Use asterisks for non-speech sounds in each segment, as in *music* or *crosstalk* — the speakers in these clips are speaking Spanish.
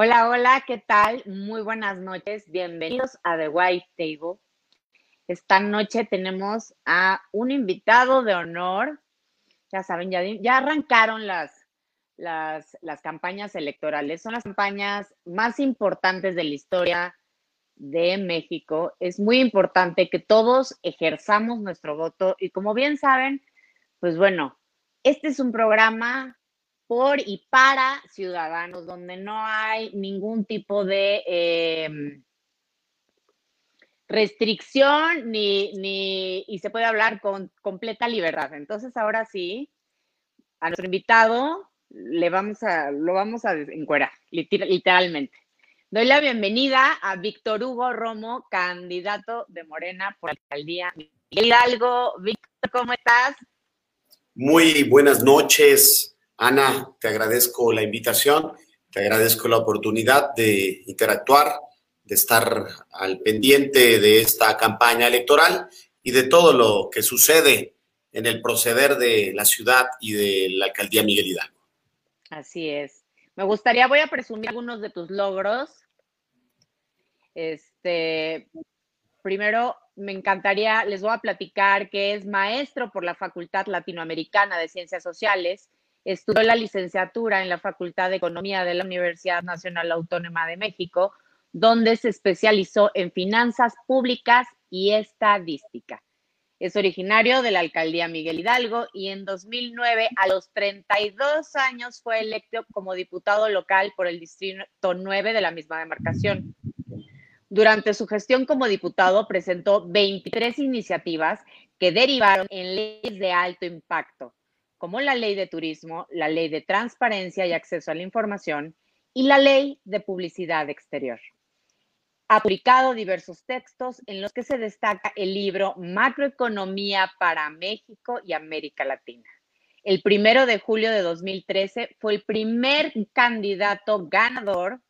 Hola, hola, ¿qué tal? Muy buenas noches. Bienvenidos a The White Table. Esta noche tenemos a un invitado de honor. Ya saben, ya, ya arrancaron las, las, las campañas electorales. Son las campañas más importantes de la historia de México. Es muy importante que todos ejerzamos nuestro voto y como bien saben, pues bueno, este es un programa por y para ciudadanos, donde no hay ningún tipo de eh, restricción ni, ni, y se puede hablar con completa libertad. Entonces, ahora sí, a nuestro invitado le vamos a, lo vamos a encuerar, literalmente. Doy la bienvenida a Víctor Hugo Romo, candidato de Morena por la alcaldía Hidalgo. Víctor, ¿cómo estás? Muy buenas noches. Ana, te agradezco la invitación, te agradezco la oportunidad de interactuar, de estar al pendiente de esta campaña electoral y de todo lo que sucede en el proceder de la ciudad y de la alcaldía Miguel Hidalgo. Así es. Me gustaría, voy a presumir algunos de tus logros. Este, primero, me encantaría, les voy a platicar que es maestro por la Facultad Latinoamericana de Ciencias Sociales Estudió la licenciatura en la Facultad de Economía de la Universidad Nacional Autónoma de México, donde se especializó en finanzas públicas y estadística. Es originario de la alcaldía Miguel Hidalgo y en 2009, a los 32 años, fue electo como diputado local por el Distrito 9 de la misma demarcación. Durante su gestión como diputado presentó 23 iniciativas que derivaron en leyes de alto impacto, como la ley de turismo, la ley de transparencia y acceso a la información y la ley de publicidad exterior. Ha publicado diversos textos en los que se destaca el libro Macroeconomía para México y América Latina. El primero de julio de 2013 fue el primer candidato ganador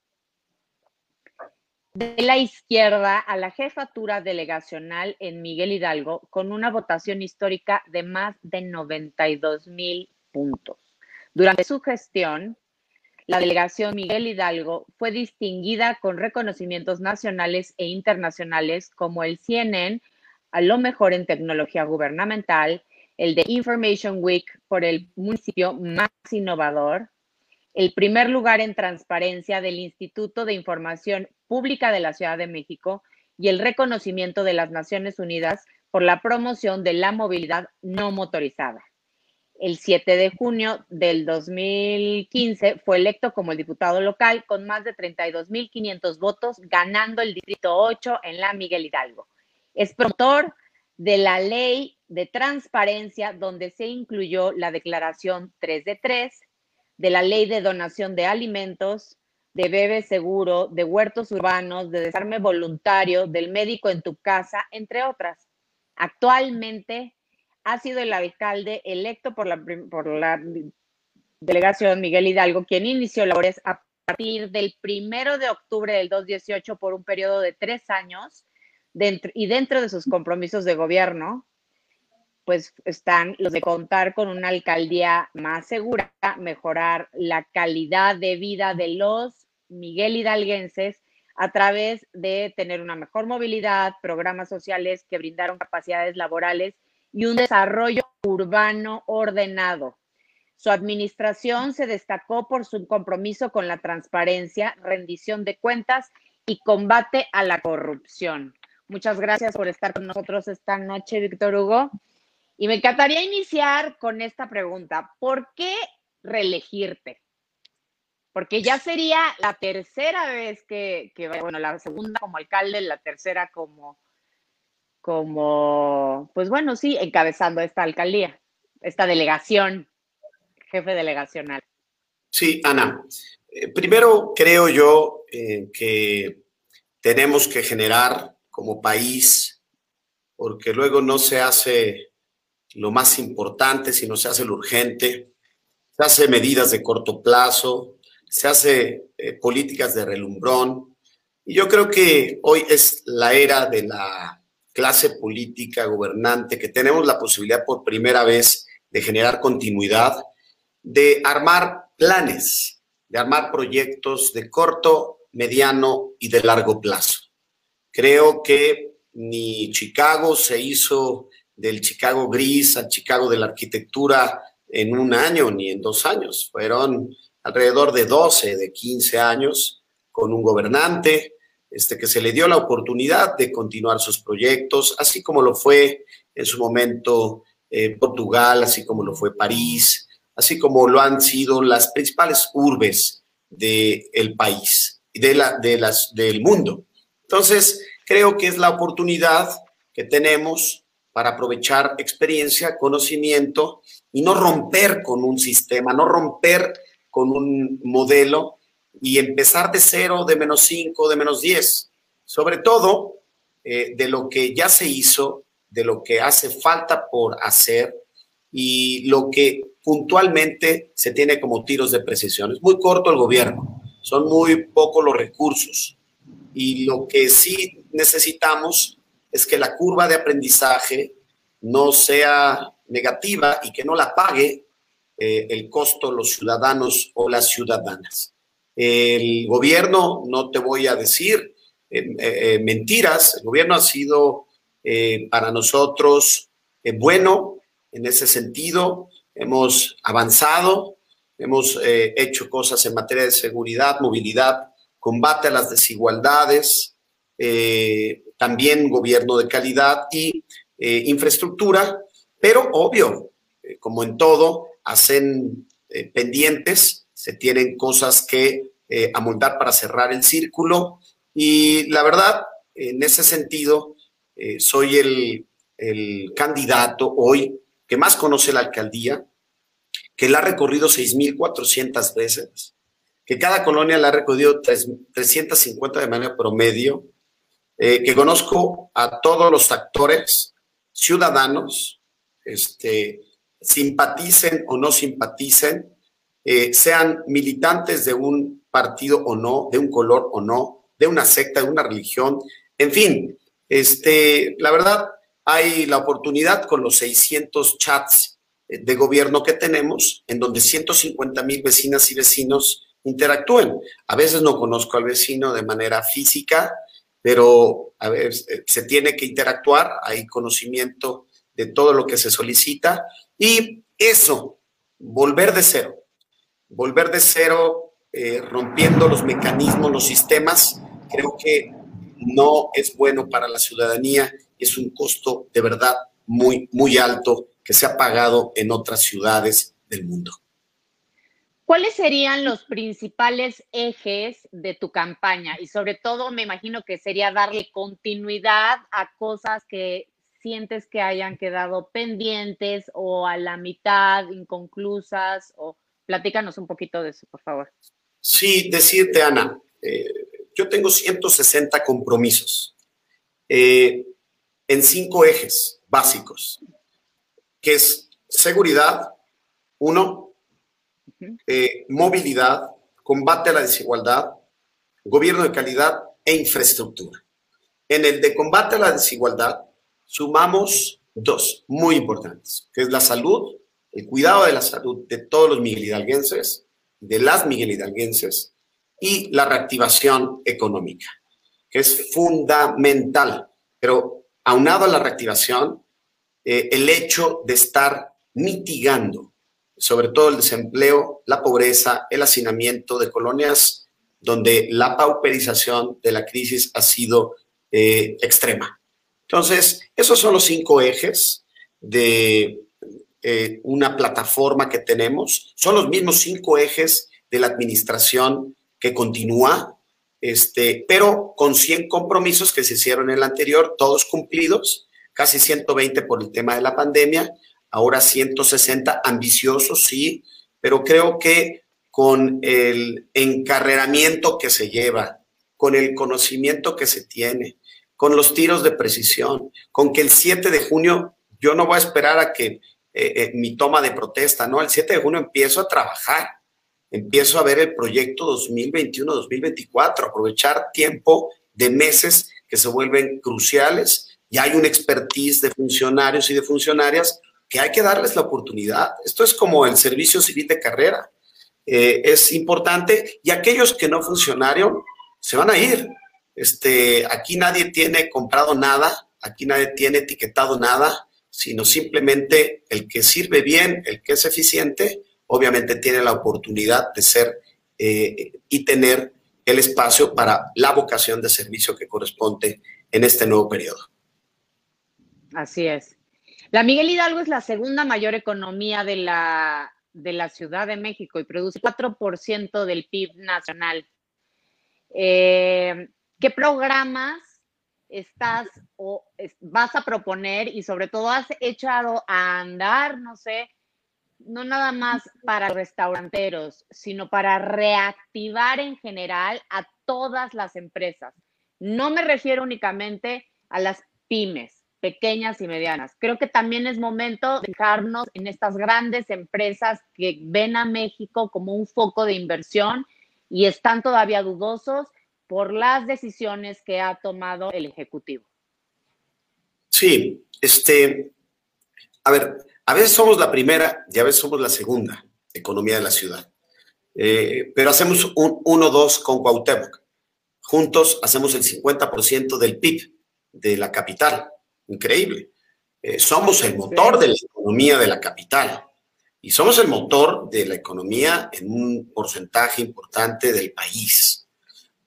de la izquierda a la jefatura delegacional en Miguel Hidalgo con una votación histórica de más de 92 mil puntos. Durante su gestión, la delegación Miguel Hidalgo fue distinguida con reconocimientos nacionales e internacionales como el CNN a lo mejor en tecnología gubernamental, el de Information Week por el municipio más innovador, el primer lugar en transparencia del Instituto de Información Pública de la Ciudad de México y el reconocimiento de las Naciones Unidas por la promoción de la movilidad no motorizada. El 7 de junio del 2015 fue electo como el diputado local con más de 32.500 votos, ganando el Distrito 8 en la Miguel Hidalgo. Es promotor de la ley de transparencia donde se incluyó la declaración 3 de 3, de la ley de donación de alimentos, de bebé seguro, de huertos urbanos, de desarme voluntario, del médico en tu casa, entre otras. Actualmente ha sido el alcalde electo por la, delegación Miguel Hidalgo, quien inició labores a partir del primero de octubre del 2018 por un periodo de tres años y dentro de sus compromisos de gobierno, pues están los de contar con una alcaldía más segura, mejorar la calidad de vida de los Miguel Hidalguenses a través de tener una mejor movilidad, programas sociales que brindaron capacidades laborales y un desarrollo urbano ordenado. Su administración se destacó por su compromiso con la transparencia, rendición de cuentas y combate a la corrupción. Muchas gracias por estar con nosotros esta noche, Víctor Hugo. Y me encantaría iniciar con esta pregunta. ¿Por qué reelegirte? Porque ya sería la tercera vez que, bueno, la segunda como alcalde, la tercera como, como, pues bueno, sí, encabezando esta alcaldía, esta delegación, jefe delegacional. Sí, Ana. Eh, primero, creo yo eh, que tenemos que generar como país, porque luego no se hace lo más importante, si no se hace lo urgente, se hace medidas de corto plazo, se hace eh, políticas de relumbrón. Y yo creo que hoy es la era de la clase política gobernante, que tenemos la posibilidad por primera vez de generar continuidad, de armar planes, de armar proyectos de corto, mediano y de largo plazo. Creo que ni Chicago se hizo del Chicago gris al Chicago de la arquitectura en un año ni en dos años. Fueron alrededor de 12, de 15 años con un gobernante este, que se le dio la oportunidad de continuar sus proyectos, así como lo fue en su momento eh, Portugal, así como lo fue París, así como lo han sido las principales urbes del país, de la, de las, del mundo. Entonces, creo que es la oportunidad que tenemos para aprovechar experiencia, conocimiento y no romper con un sistema, no romper con un modelo y empezar de cero, de menos cinco, de menos diez. Sobre todo eh, de lo que ya se hizo, de lo que hace falta por hacer y lo que puntualmente se tiene como tiros de precisión. Es muy corto el gobierno, son muy pocos los recursos y lo que sí necesitamos es que la curva de aprendizaje no sea negativa y que no la pague eh, el costo los ciudadanos o las ciudadanas. El gobierno, no te voy a decir eh, eh, mentiras, el gobierno ha sido para nosotros bueno en ese sentido, hemos avanzado, hemos hecho cosas en materia de seguridad, movilidad, combate a las desigualdades, también gobierno de calidad y infraestructura, pero obvio, como en todo, hacen eh, pendientes, se tienen cosas que eh, amoldar para cerrar el círculo y la verdad, en ese sentido, eh, soy el, el, candidato hoy que más conoce la alcaldía, que la ha recorrido 6.400 veces, que cada colonia la ha recorrido 350 de manera promedio, que conozco a todos los actores, ciudadanos, este, simpaticen o no simpaticen, eh, sean militantes de un partido o no, de un color o no, de una secta, de una religión, en fin, este, la verdad, hay la oportunidad con los 600 chats eh, de gobierno que tenemos, en donde 150 mil vecinas y vecinos interactúen. A veces no conozco al vecino de manera física, pero a ver, eh, se tiene que interactuar, hay conocimiento de todo lo que se solicita. Y eso, volver de cero, volver de cero, eh, rompiendo los mecanismos, los sistemas, creo que no es bueno para la ciudadanía, es un costo de verdad muy, muy alto que se ha pagado en otras ciudades del mundo. ¿Cuáles serían los principales ejes de tu campaña? Y sobre todo, me imagino que sería darle continuidad a cosas que sientes que hayan quedado pendientes o a la mitad, inconclusas? O platícanos un poquito de eso, por favor. Sí, decirte, Ana, eh, yo tengo 160 compromisos eh, en cinco ejes básicos, que es seguridad, uno, eh, movilidad, combate a la desigualdad, gobierno de calidad e infraestructura. En el de combate a la desigualdad, sumamos dos muy importantes, que es la salud, el cuidado de la salud de todos los Miguel Hidalguenses, de las Miguel Hidalguenses, y la reactivación económica, que es fundamental. Pero aunado a la reactivación, eh, el hecho de estar mitigando, sobre todo el desempleo, la pobreza, el hacinamiento de colonias donde la pauperización de la crisis ha sido eh, extrema. Entonces, esos son los cinco ejes de eh, una plataforma que tenemos. Son los mismos cinco ejes de la administración que continúa, este, pero con 100 compromisos que se hicieron en el anterior, todos cumplidos, casi 120 por el tema de la pandemia, ahora 160 ambiciosos, sí, pero creo que con el encarreramiento que se lleva, con el conocimiento que se tiene, con los tiros de precisión, con que el 7 de junio yo no voy a esperar a que eh, eh, mi toma de protesta, ¿no? El 7 de junio empiezo a trabajar, empiezo a ver el proyecto 2021-2024, aprovechar tiempo de meses que se vuelven cruciales y hay un expertise de funcionarios y de funcionarias que hay que darles la oportunidad. Esto es como el servicio civil de carrera. eh, es importante y aquellos que no funcionaron se van a ir. Este, aquí nadie tiene comprado nada, aquí nadie tiene etiquetado nada, sino simplemente el que sirve bien, el que es eficiente, obviamente tiene la oportunidad de ser eh, y tener el espacio para la vocación de servicio que corresponde en este nuevo periodo. Así es. La Miguel Hidalgo es la segunda mayor economía de la, de la Ciudad de México y produce 4% del PIB nacional. Eh, ¿Qué programas estás o vas a proponer y sobre todo has echado a andar, no sé, no nada más para restauranteros, sino para reactivar en general a todas las empresas? No me refiero únicamente a las pymes, pequeñas y medianas. Creo que también es momento de fijarnos en estas grandes empresas que ven a México como un foco de inversión y están todavía dudosos por las decisiones que ha tomado el Ejecutivo. Sí, este, a ver, a veces somos la primera y a veces somos la segunda economía de la ciudad. Eh, pero hacemos un 1-2 con Cuauhtémoc. Juntos hacemos el 50% del PIB de la capital. Increíble. Eh, somos el motor de la economía de la capital y somos el motor de la economía en un porcentaje importante del país.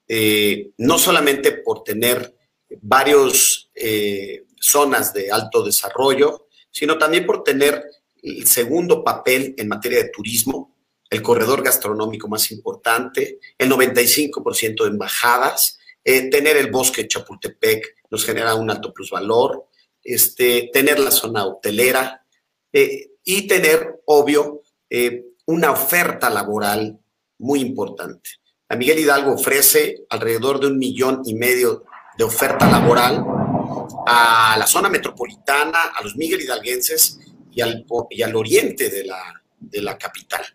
Eh, no solamente por tener varias eh, zonas de alto desarrollo, sino también por tener el segundo papel en materia de turismo, el corredor gastronómico más importante, el 95% de embajadas, eh, tener el bosque de Chapultepec nos genera un alto plusvalor, este, tener la zona hotelera y tener, obvio, una oferta laboral muy importante. La Miguel Hidalgo ofrece alrededor de un millón y medio de oferta laboral a la zona metropolitana, a los Miguel Hidalguenses y al, y al oriente de la, de la capital.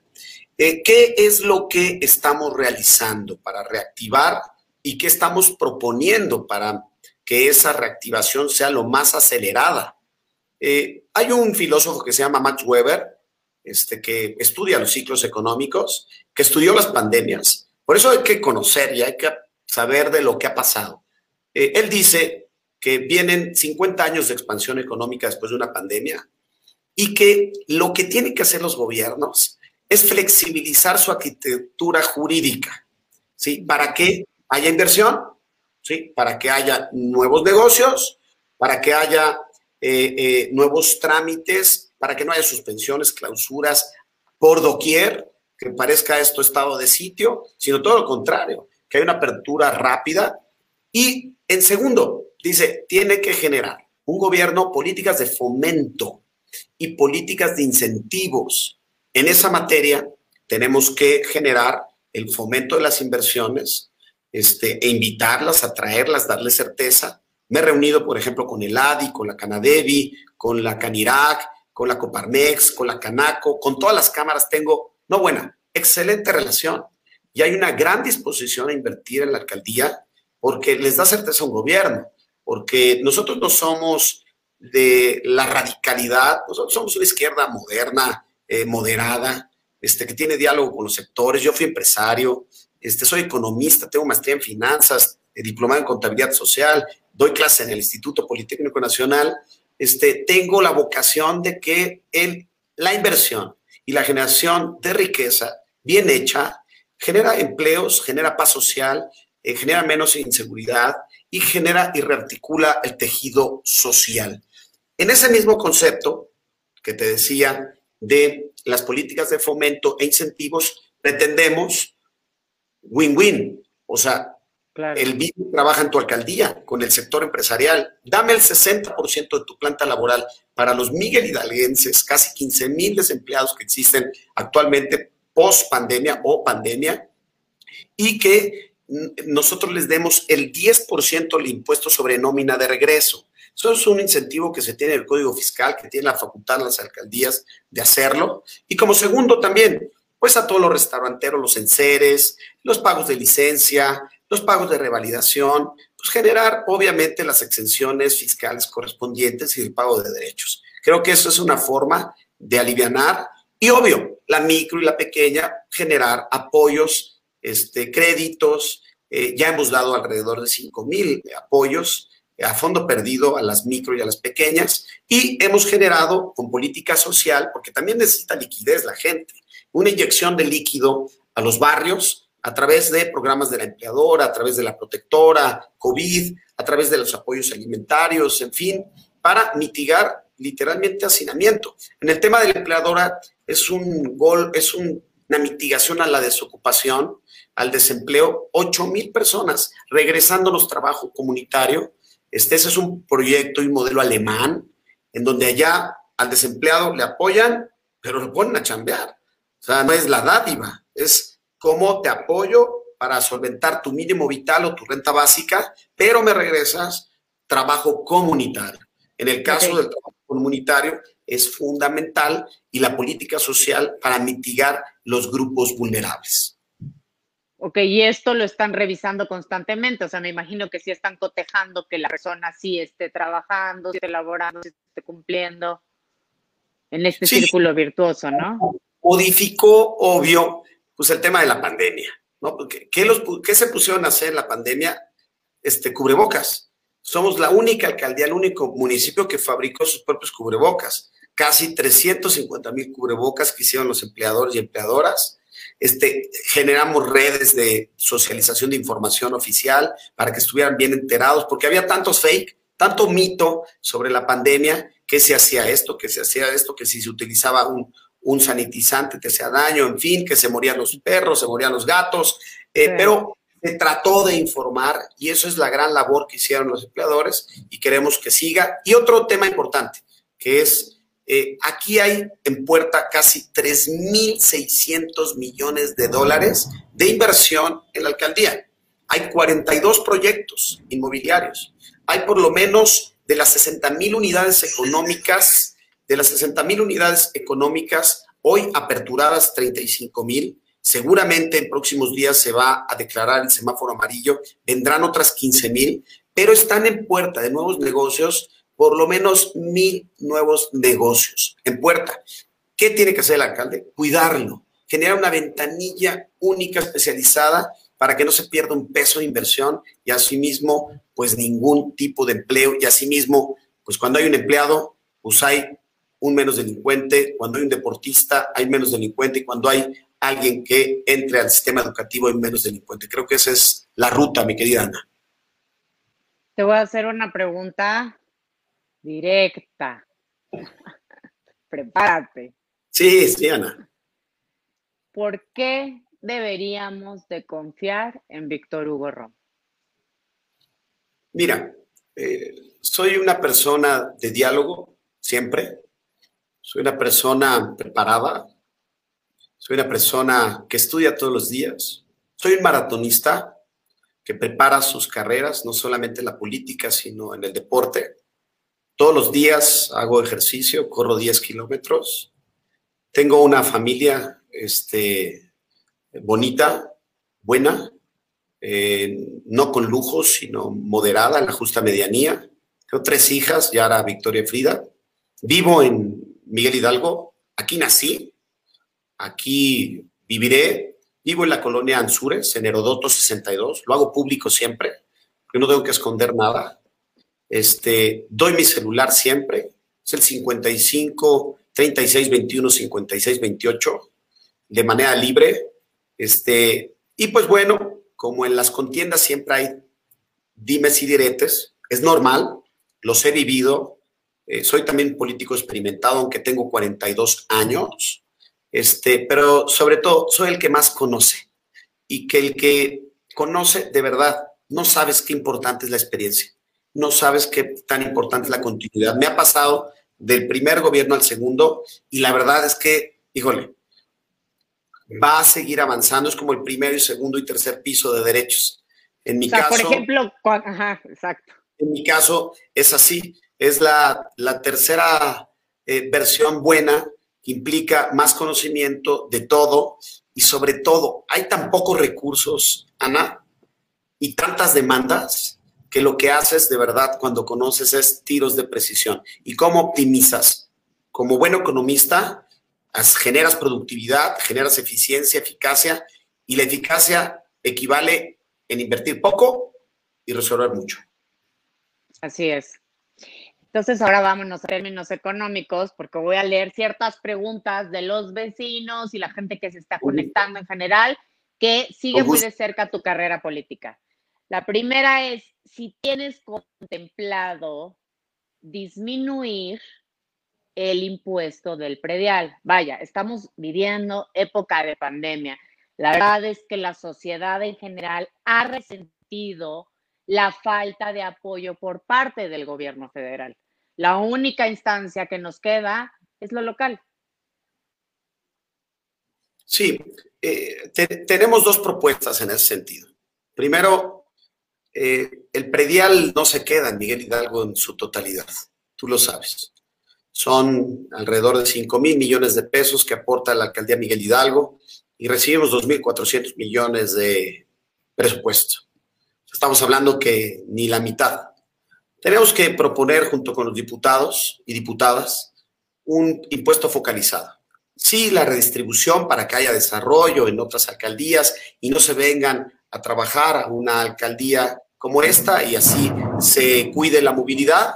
Eh, ¿Qué es lo que estamos realizando para reactivar y qué estamos proponiendo para que esa reactivación sea lo más acelerada? Eh, hay un filósofo que se llama Max Weber, este, que estudia los ciclos económicos, que estudió las pandemias por eso hay que conocer y hay que saber de lo que ha pasado. Eh, él dice que vienen 50 años de expansión económica después de una pandemia y que lo que tienen que hacer los gobiernos es flexibilizar su arquitectura jurídica, ¿sí? Para que haya inversión, ¿sí? Para que haya nuevos negocios, para que haya eh, eh, nuevos trámites, para que no haya suspensiones, clausuras por doquier, que parezca esto estado de sitio, sino todo lo contrario, que hay una apertura rápida. Y en segundo, dice, tiene que generar un gobierno políticas de fomento y políticas de incentivos. En esa materia tenemos que generar el fomento de las inversiones este, e invitarlas, atraerlas, darles certeza. Me he reunido, por ejemplo, con el ADI, con la Canadevi, con la Canirac, con la Coparmex, con la Canaco, con todas las cámaras tengo no buena, excelente relación. Y hay una gran disposición a invertir en la alcaldía porque les da certeza a un gobierno, porque nosotros no somos de la radicalidad, nosotros somos una izquierda moderna, eh, moderada, este, que tiene diálogo con los sectores. Yo fui empresario, este, soy economista, tengo maestría en finanzas, eh, diplomado en contabilidad social, doy clase en el Instituto Politécnico Nacional. Este, tengo la vocación de que el, la inversión y la generación de riqueza bien hecha genera empleos, genera paz social, eh, genera menos inseguridad y genera y rearticula el tejido social. En ese mismo concepto que te decía de las políticas de fomento e incentivos, pretendemos win-win, o sea, el BIM trabaja en tu alcaldía con el sector empresarial. Dame el 60% de tu planta laboral para los Miguel Hidalguenses, casi 15 mil desempleados que existen actualmente post pandemia o pandemia, y que nosotros les demos el 10% del impuesto sobre nómina de regreso. Eso es un incentivo que se tiene en el Código Fiscal, que tiene la facultad las alcaldías de hacerlo. Y como segundo también, pues a todos los restauranteros, los enseres, los pagos de licencia, los pagos de revalidación, pues generar obviamente las exenciones fiscales correspondientes y el pago de derechos. Creo que eso es una forma de aliviar Y obvio, la micro y la pequeña, generar apoyos, este, créditos. Eh, ya hemos dado alrededor de 5 mil apoyos a fondo perdido a las micro y a las pequeñas y hemos generado con política social, porque también necesita liquidez la gente, una inyección de líquido a los barrios a través de programas de la empleadora, a través de la protectora, COVID, a través de los apoyos alimentarios, en fin, para mitigar literalmente hacinamiento. En el tema de la empleadora es un gol, es una mitigación a la desocupación, al desempleo, 8 mil personas regresando a los trabajos comunitarios. Este, ese es un proyecto y modelo alemán, en donde allá al desempleado le apoyan, pero lo ponen a chambear. O sea, no es la dádiva, es cómo te apoyo para solventar tu mínimo vital o tu renta básica, pero me regresas trabajo comunitario. En el caso del trabajo comunitario es fundamental y la política social para mitigar los grupos vulnerables. Ok, y esto lo están revisando constantemente, o sea, me imagino que sí están cotejando que la persona sí esté trabajando, esté elaborando, esté cumpliendo en este círculo virtuoso, ¿no? Modificó, obvio, pues el tema de la pandemia, ¿no? ¿Qué, los, ¿Qué se pusieron a hacer en la pandemia? Este, cubrebocas. Somos la única alcaldía, el único municipio que fabricó sus propios cubrebocas. Casi 350 mil cubrebocas que hicieron los empleadores y empleadoras. Este, generamos redes de socialización de información oficial para que estuvieran bien enterados, porque había tantos fake, tanto mito sobre la pandemia, que se hacía esto, que se hacía esto, que si se utilizaba un, un sanitizante te hacía daño, en fin, que se morían los perros, se morían los gatos, eh, pero se trató de informar y eso es la gran labor que hicieron los empleadores y queremos que siga. Y otro tema importante, que es, eh, aquí hay en puerta casi 3.600 millones de dólares de inversión en la alcaldía. Hay 42 proyectos inmobiliarios. Hay por lo menos de las 60 mil unidades económicas, de las 60 mil unidades económicas, hoy aperturadas 35 mil, Seguramente en próximos días se va a declarar el semáforo amarillo, vendrán otras 15 mil, pero están en puerta de nuevos negocios, por lo menos mil nuevos negocios en puerta. ¿Qué tiene que hacer el alcalde? Cuidarlo, generar una ventanilla única especializada para que no se pierda un peso de inversión y asimismo, pues ningún tipo de empleo y asimismo, pues cuando hay un empleado, pues hay un menos delincuente, cuando hay un deportista hay menos delincuente y cuando hay alguien que entre al sistema educativo en menos delincuente. Creo que esa es la ruta, mi querida Ana. Te voy a hacer una pregunta directa. *laughs* Prepárate. Sí, sí, Ana. ¿Por qué deberíamos de confiar en Víctor Hugo Rom? Mira, eh, soy una persona de diálogo siempre. Soy una persona preparada, soy una persona que estudia todos los días. Soy un maratonista que prepara sus carreras, no solamente en la política, sino en el deporte. Todos los días hago ejercicio, corro 10 kilómetros. Tengo una familia este, bonita, buena, eh, no con lujos, sino moderada, en la justa medianía. Tengo tres hijas, Yara, Victoria y Frida. Vivo en Miguel Hidalgo. Aquí nací, aquí viviré, vivo en la colonia Anzures, en Herodoto 62, lo hago público siempre, porque no tengo que esconder nada. Este, doy mi celular siempre, es el 55 36 21 56 28, de manera libre. Este, y pues bueno, como en las contiendas siempre hay dimes y diretes, es normal, los he vivido. Eh, soy también político experimentado, aunque tengo 42 años. Este, pero sobre todo, soy el que más conoce y que el que conoce de verdad, no sabes qué importante es la experiencia, no sabes qué tan importante es la continuidad. Me ha pasado del primer gobierno al segundo y la verdad es que, híjole, va a seguir avanzando, es como el primero y segundo y tercer piso de derechos. En mi caso, por ejemplo, ajá, exacto. En mi caso es así, es la, tercera eh, versión buena implica más conocimiento de todo y sobre todo hay tan pocos recursos, Ana, y tantas demandas que lo que haces de verdad cuando conoces es tiros de precisión. ¿Y cómo optimizas? Como buen economista, generas productividad, generas eficiencia, eficacia, y la eficacia equivale en invertir poco y resolver mucho. Así es. Entonces ahora vámonos a términos económicos porque voy a leer ciertas preguntas de los vecinos y la gente que se está conectando en general que sigue muy de cerca tu carrera política. La primera es si tienes contemplado disminuir el impuesto del predial. Vaya, estamos viviendo época de pandemia. La verdad es que la sociedad en general ha resentido la falta de apoyo por parte del gobierno federal. La única instancia que nos queda es lo local. Sí, eh, tenemos dos propuestas en ese sentido. Primero, eh, el predial no se queda en Miguel Hidalgo en su totalidad, tú lo sabes. Son alrededor de 5 mil millones de pesos que aporta la alcaldía Miguel Hidalgo y recibimos 2.400 millones de presupuesto. Estamos hablando que ni la mitad. Tenemos que proponer junto con los diputados y diputadas un impuesto focalizado. Sí, la redistribución para que haya desarrollo en otras alcaldías y no se vengan a trabajar a una alcaldía como esta y así se cuide la movilidad,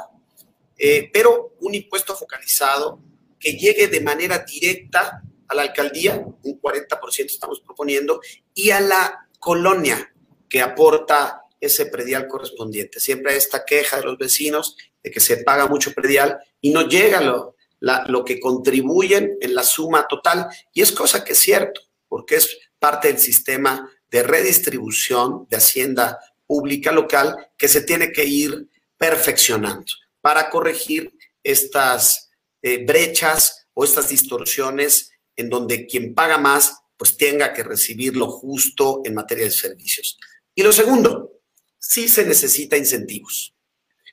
eh, pero un impuesto focalizado que llegue de manera directa a la alcaldía, un 40% estamos proponiendo, y a la colonia que aporta ese predial correspondiente. Siempre hay esta queja de los vecinos de que se paga mucho predial y no llega lo, lo que contribuyen en la suma total. Y es cosa que es cierto, porque es parte del sistema de redistribución de hacienda pública local que se tiene que ir perfeccionando para corregir estas eh, brechas o estas distorsiones en donde quien paga más pues tenga que recibir lo justo en materia de servicios. Y lo segundo, sí se necesita incentivos.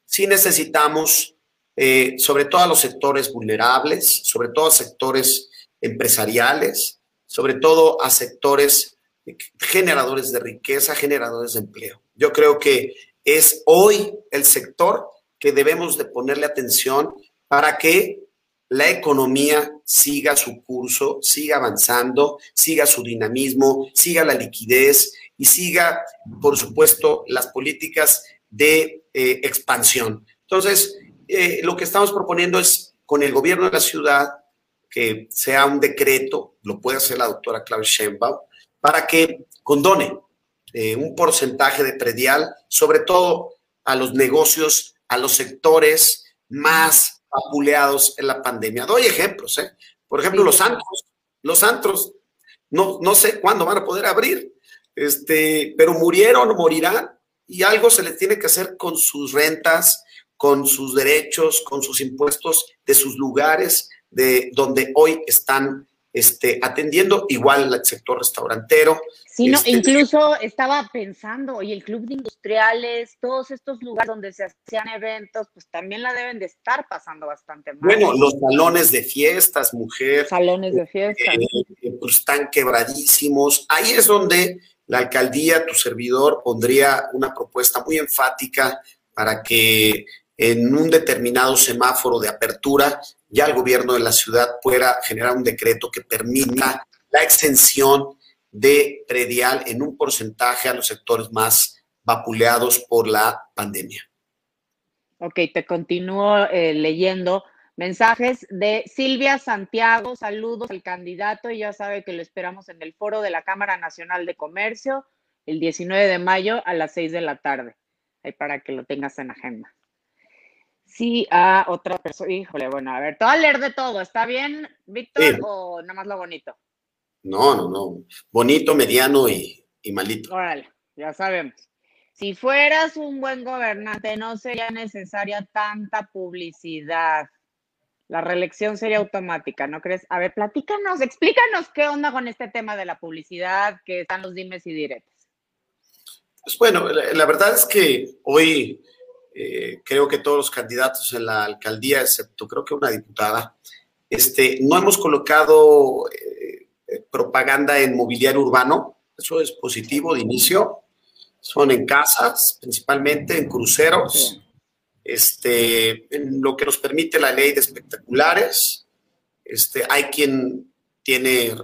Sí necesitamos, eh, sobre todo a los sectores vulnerables, sobre todo a sectores empresariales, sobre todo a sectores generadores de riqueza, generadores de empleo. Yo creo que es hoy el sector que debemos de ponerle atención para que la economía siga su curso, siga avanzando, siga su dinamismo, siga la liquidez y siga, por supuesto, las políticas de eh, expansión. Entonces, eh, lo que estamos proponiendo es con el gobierno de la ciudad que sea un decreto, lo puede hacer la doctora Claudia Sheinbaum, para que condone eh, un porcentaje de predial, sobre todo a los negocios, a los sectores más apuleados en la pandemia. Doy ejemplos, ¿eh? Por ejemplo, los antros. Los antros, no, no sé cuándo van a poder abrir, este, pero murieron o morirán y algo se les tiene que hacer con sus rentas, con sus derechos, con sus impuestos de sus lugares de donde hoy están este, atendiendo, igual el sector restaurantero. Sí, no, este, incluso estaba pensando, oye, el club de industriales, todos estos lugares donde se hacían eventos, pues también la deben de estar pasando bastante mal. Bueno, los salones de fiestas, mujer. Salones de fiestas. Eh, pues están quebradísimos. Ahí es donde la alcaldía, tu servidor, pondría una propuesta muy enfática para que en un determinado semáforo de apertura ya el gobierno de la ciudad pueda generar un decreto que permita la exención de predial en un porcentaje a los sectores más vapuleados por la pandemia. Ok, te continúo eh, leyendo. Mensajes de Silvia Santiago, saludos al candidato y ya sabe que lo esperamos en el foro de la Cámara Nacional de Comercio el 19 de mayo a las 6 de la tarde, ahí para que lo tengas en agenda. Sí, a otra persona, híjole, bueno, a ver, te voy a leer de todo, ¿está bien, Víctor, o nada más lo bonito? No, no, no, bonito, mediano y, y malito. Órale, ya sabemos. Si fueras un buen gobernante, no sería necesaria tanta publicidad la reelección sería automática, ¿no crees? A ver, platícanos, explícanos qué onda con este tema de la publicidad, que están los dimes y diretes. Pues bueno, la, verdad es que hoy eh, creo que todos los candidatos en la alcaldía, excepto creo que una diputada, este, no hemos colocado eh, propaganda en mobiliario urbano. Eso es positivo de inicio. Son en casas, principalmente en cruceros este, en lo que nos permite la ley de espectaculares. Este, hay quien tiene eh,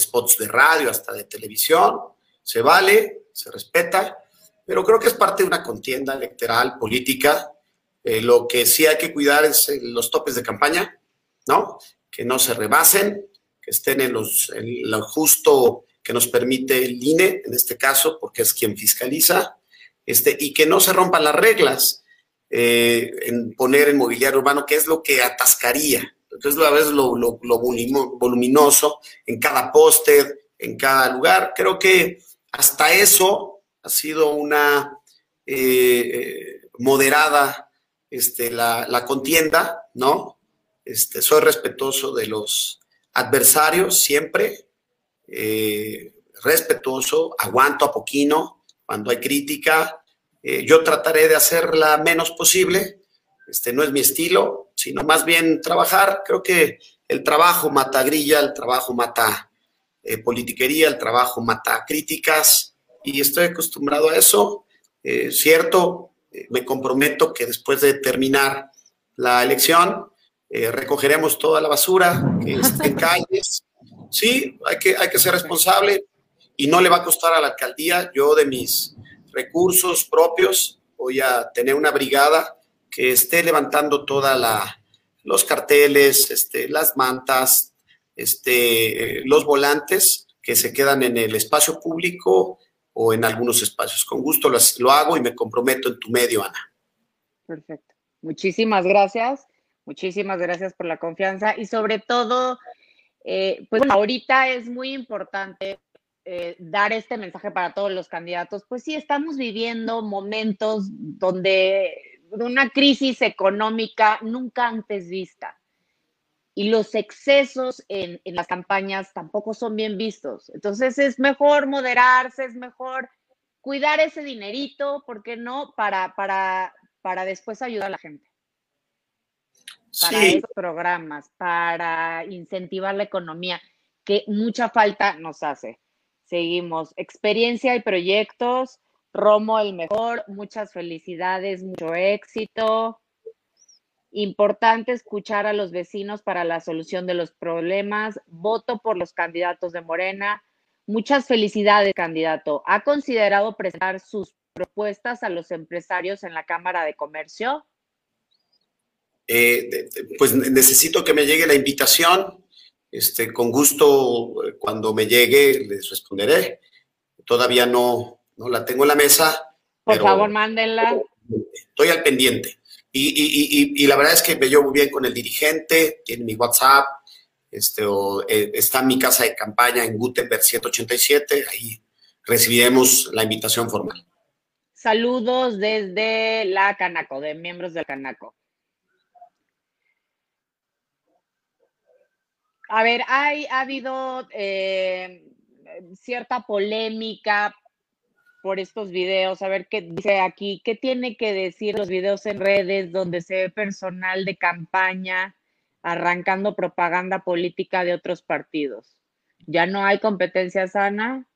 spots de radio, hasta de televisión, se vale, se respeta, pero creo que es parte de una contienda electoral, política. Eh, lo que sí hay que cuidar es eh, los topes de campaña, ¿no? Que no se rebasen, que estén en, los, en lo justo que nos permite el INE, en este caso, porque es quien fiscaliza, este, y que no se rompan las reglas en poner en mobiliario urbano, que es lo que atascaría entonces, a veces lo, lo, voluminoso en cada póster, en cada lugar. Creo que hasta eso ha sido una eh, moderada este, la, contienda, ¿no? Este, soy respetuoso de los adversarios siempre, eh, respetuoso, aguanto a poquino cuando hay crítica. Eh, yo trataré de hacerla menos posible. Este, no es mi estilo, sino más bien trabajar. Creo que el trabajo mata grilla, el trabajo mata eh, politiquería, el trabajo mata críticas y estoy acostumbrado a eso. Eh, cierto, me comprometo que después de terminar la elección recogeremos toda la basura que está en calles. Sí, hay que, hay que ser responsable y no le va a costar a la alcaldía. Yo de mis recursos propios voy a tener una brigada que esté levantando toda la los carteles, este, las mantas, este, los volantes que se quedan en el espacio público o en algunos espacios. Con gusto lo hago y me comprometo en tu medio, Ana. Perfecto. Muchísimas gracias. Muchísimas gracias por la confianza y sobre todo, eh, pues ahorita es muy importante eh, dar este mensaje para todos los candidatos. Pues sí, estamos viviendo momentos donde de una crisis económica nunca antes vista. Y los excesos en, las campañas tampoco son bien vistos. Entonces es mejor moderarse, es mejor cuidar ese dinerito, ¿por qué no? Para, para, para después ayudar a la gente. Para esos programas, para incentivar la economía, que mucha falta nos hace. Seguimos. Experiencia y proyectos Romo el mejor, muchas felicidades, mucho éxito. Importante escuchar a los vecinos para la solución de los problemas. Voto por los candidatos de Morena. Muchas felicidades, candidato. ¿Ha considerado presentar sus propuestas a los empresarios en la Cámara de Comercio? Eh, pues necesito que me llegue la invitación. Este, con gusto, cuando me llegue, les responderé. Todavía no, ¿no? La tengo en la mesa. Por favor, mándenla. Estoy al pendiente. Y, la verdad es que me llevo muy bien con el dirigente, tiene mi WhatsApp, este, eh, está en mi casa de campaña en Gutenberg 187, ahí recibiremos la invitación formal. Saludos desde la Canaco, de miembros del Canaco. A ver, hay, ha habido eh, cierta polémica por estos videos, a ver qué dice aquí, qué tiene que decir los videos en redes donde se ve personal de campaña arrancando propaganda política de otros partidos. ¿Ya no hay competencia sana?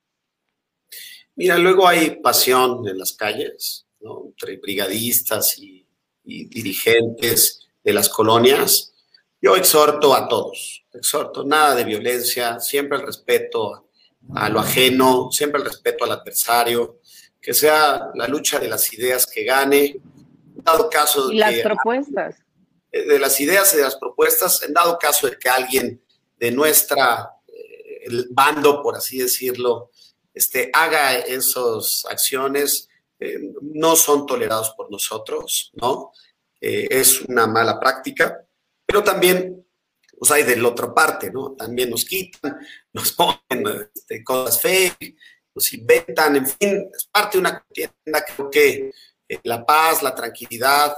Mira, luego hay pasión en las calles, entre brigadistas y, dirigentes de las colonias. Yo exhorto a todos, exhorto nada de violencia, siempre el respeto a lo ajeno, siempre el respeto al adversario, que sea la lucha de las ideas que gane, en dado caso de las propuestas. De las ideas y de las propuestas, en dado caso de que alguien de nuestra eh, el bando, por así decirlo, este, haga esas acciones, eh, no son tolerados por nosotros, ¿no? Eh, es una mala práctica, pero también pues hay de la otra parte, ¿no? También nos quitan, nos ponen este, cosas feas, nos inventan, en fin, es parte de una contienda. Creo que eh, la paz, la tranquilidad,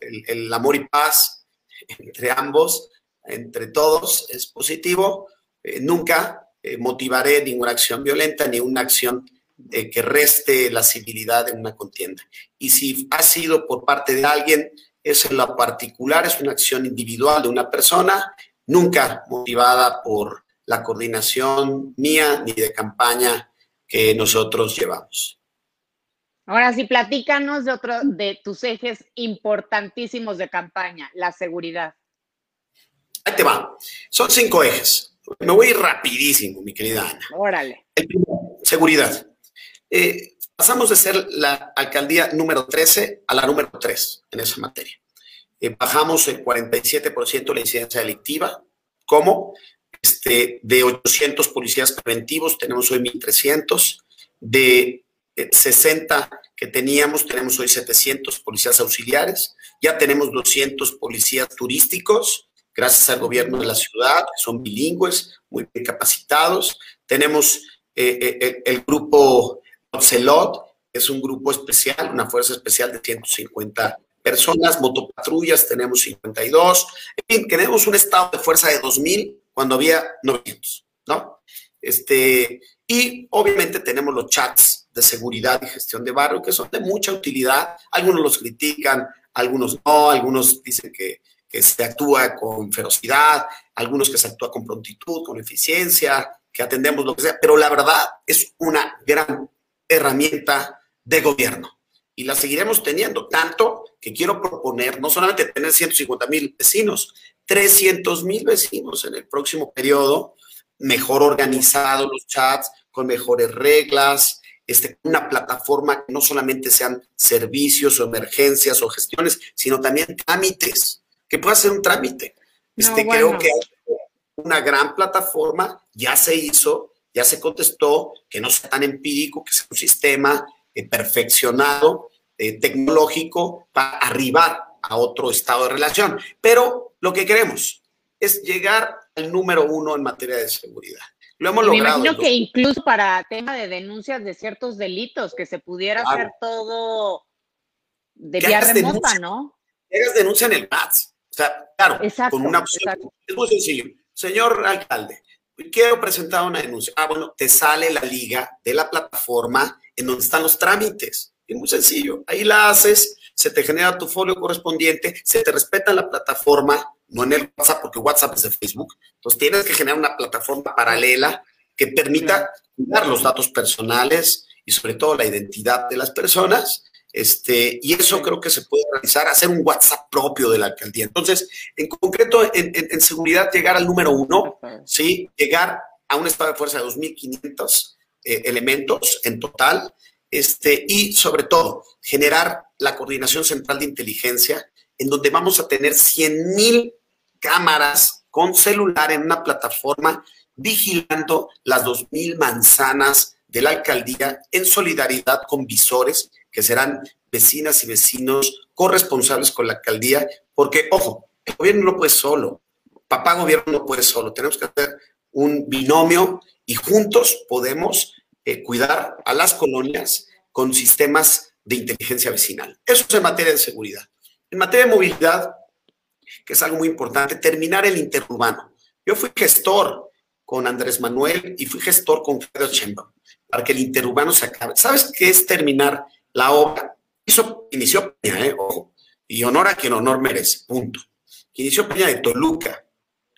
el, amor y paz entre ambos, entre todos, es positivo. Eh, nunca eh, motivaré ninguna acción violenta ni una acción que reste la civilidad en una contienda. Y si ha sido por parte de alguien, es en lo particular, es una acción individual de una persona, nunca motivada por la coordinación mía ni de campaña que nosotros llevamos. Ahora sí, platícanos de otro de tus ejes importantísimos de campaña, la seguridad. Ahí te va. Son cinco ejes. Me voy rapidísimo, mi querida Ana. Órale. seguridad. Eh, pasamos de ser la alcaldía número 13 a la número 3 en esa materia. Eh, bajamos el 47% la incidencia delictiva. ¿Cómo? Este, de 800 policías preventivos tenemos hoy 1.300. De 60 eh, que teníamos, tenemos hoy 700 policías auxiliares. Ya tenemos 200 policías turísticos, gracias al gobierno de la ciudad, que son bilingües, muy bien capacitados. Tenemos eh, el, grupo Ocelot, es un grupo especial, una fuerza especial de 150 personas, motopatrullas tenemos 52, en fin, tenemos un estado de fuerza de 2.000 cuando había 900, ¿no? Este, y obviamente tenemos los chats de seguridad y gestión de barrio que son de mucha utilidad. Algunos los critican, algunos no, algunos dicen que, que se actúa con ferocidad, algunos que se actúa con prontitud, con eficiencia, que atendemos lo que sea, pero la verdad es una gran herramienta de gobierno y la seguiremos teniendo, tanto que quiero proponer no solamente tener 150 mil vecinos, 300 mil vecinos en el próximo periodo, mejor organizados los chats, con mejores reglas, este, una plataforma que no solamente sean servicios o emergencias o gestiones, sino también trámites, que pueda ser un trámite. Este, Creo que una gran plataforma ya se hizo, ya se contestó, que no sea tan empírico, que sea un sistema perfeccionado, eh, tecnológico, para arribar a otro estado de relación. Pero lo que queremos es llegar al número uno en materia de seguridad. Lo hemos logrado. Me imagino que incluso para tema de denuncias de ciertos delitos, que se pudiera hacer todo de vía remota, ¿no? Que hagas denuncia en el PATS. O sea, claro, con una opción. Es muy sencillo. Señor alcalde, quiero presentar una denuncia. Ah, bueno, te sale la liga de la plataforma en donde están los trámites. Es muy sencillo. Ahí la haces, se te genera tu folio correspondiente, se te respeta la plataforma, no en el WhatsApp, porque WhatsApp es de Facebook. Entonces tienes que generar una plataforma paralela que permita cuidar los datos personales y sobre todo la identidad de las personas. Este, y eso creo que se puede realizar, hacer un WhatsApp propio de la alcaldía. Entonces, en concreto, en, seguridad, llegar al número uno, ¿sí? Llegar a un estado de fuerza de 2.500 eh, elementos en total, este, y sobre todo generar la coordinación central de inteligencia, en donde vamos a tener 100 mil cámaras con celular en una plataforma vigilando las 2.000 manzanas de la alcaldía en solidaridad con visores que serán vecinas y vecinos corresponsables con la alcaldía, porque, ojo, el gobierno no puede solo, papá gobierno no puede solo, tenemos que hacer un binomio y juntos podemos eh, cuidar a las colonias con sistemas de inteligencia vecinal. Eso es en materia de seguridad. En materia de movilidad, que es algo muy importante, terminar el interurbano. Yo fui gestor con Andrés Manuel y fui gestor con Fedor Chemba para que el interurbano se acabe. ¿Sabes qué es terminar la obra? Hizo, inició Peña, ¿eh? ojo, y honor a quien honor merece, punto. Inició Peña de Toluca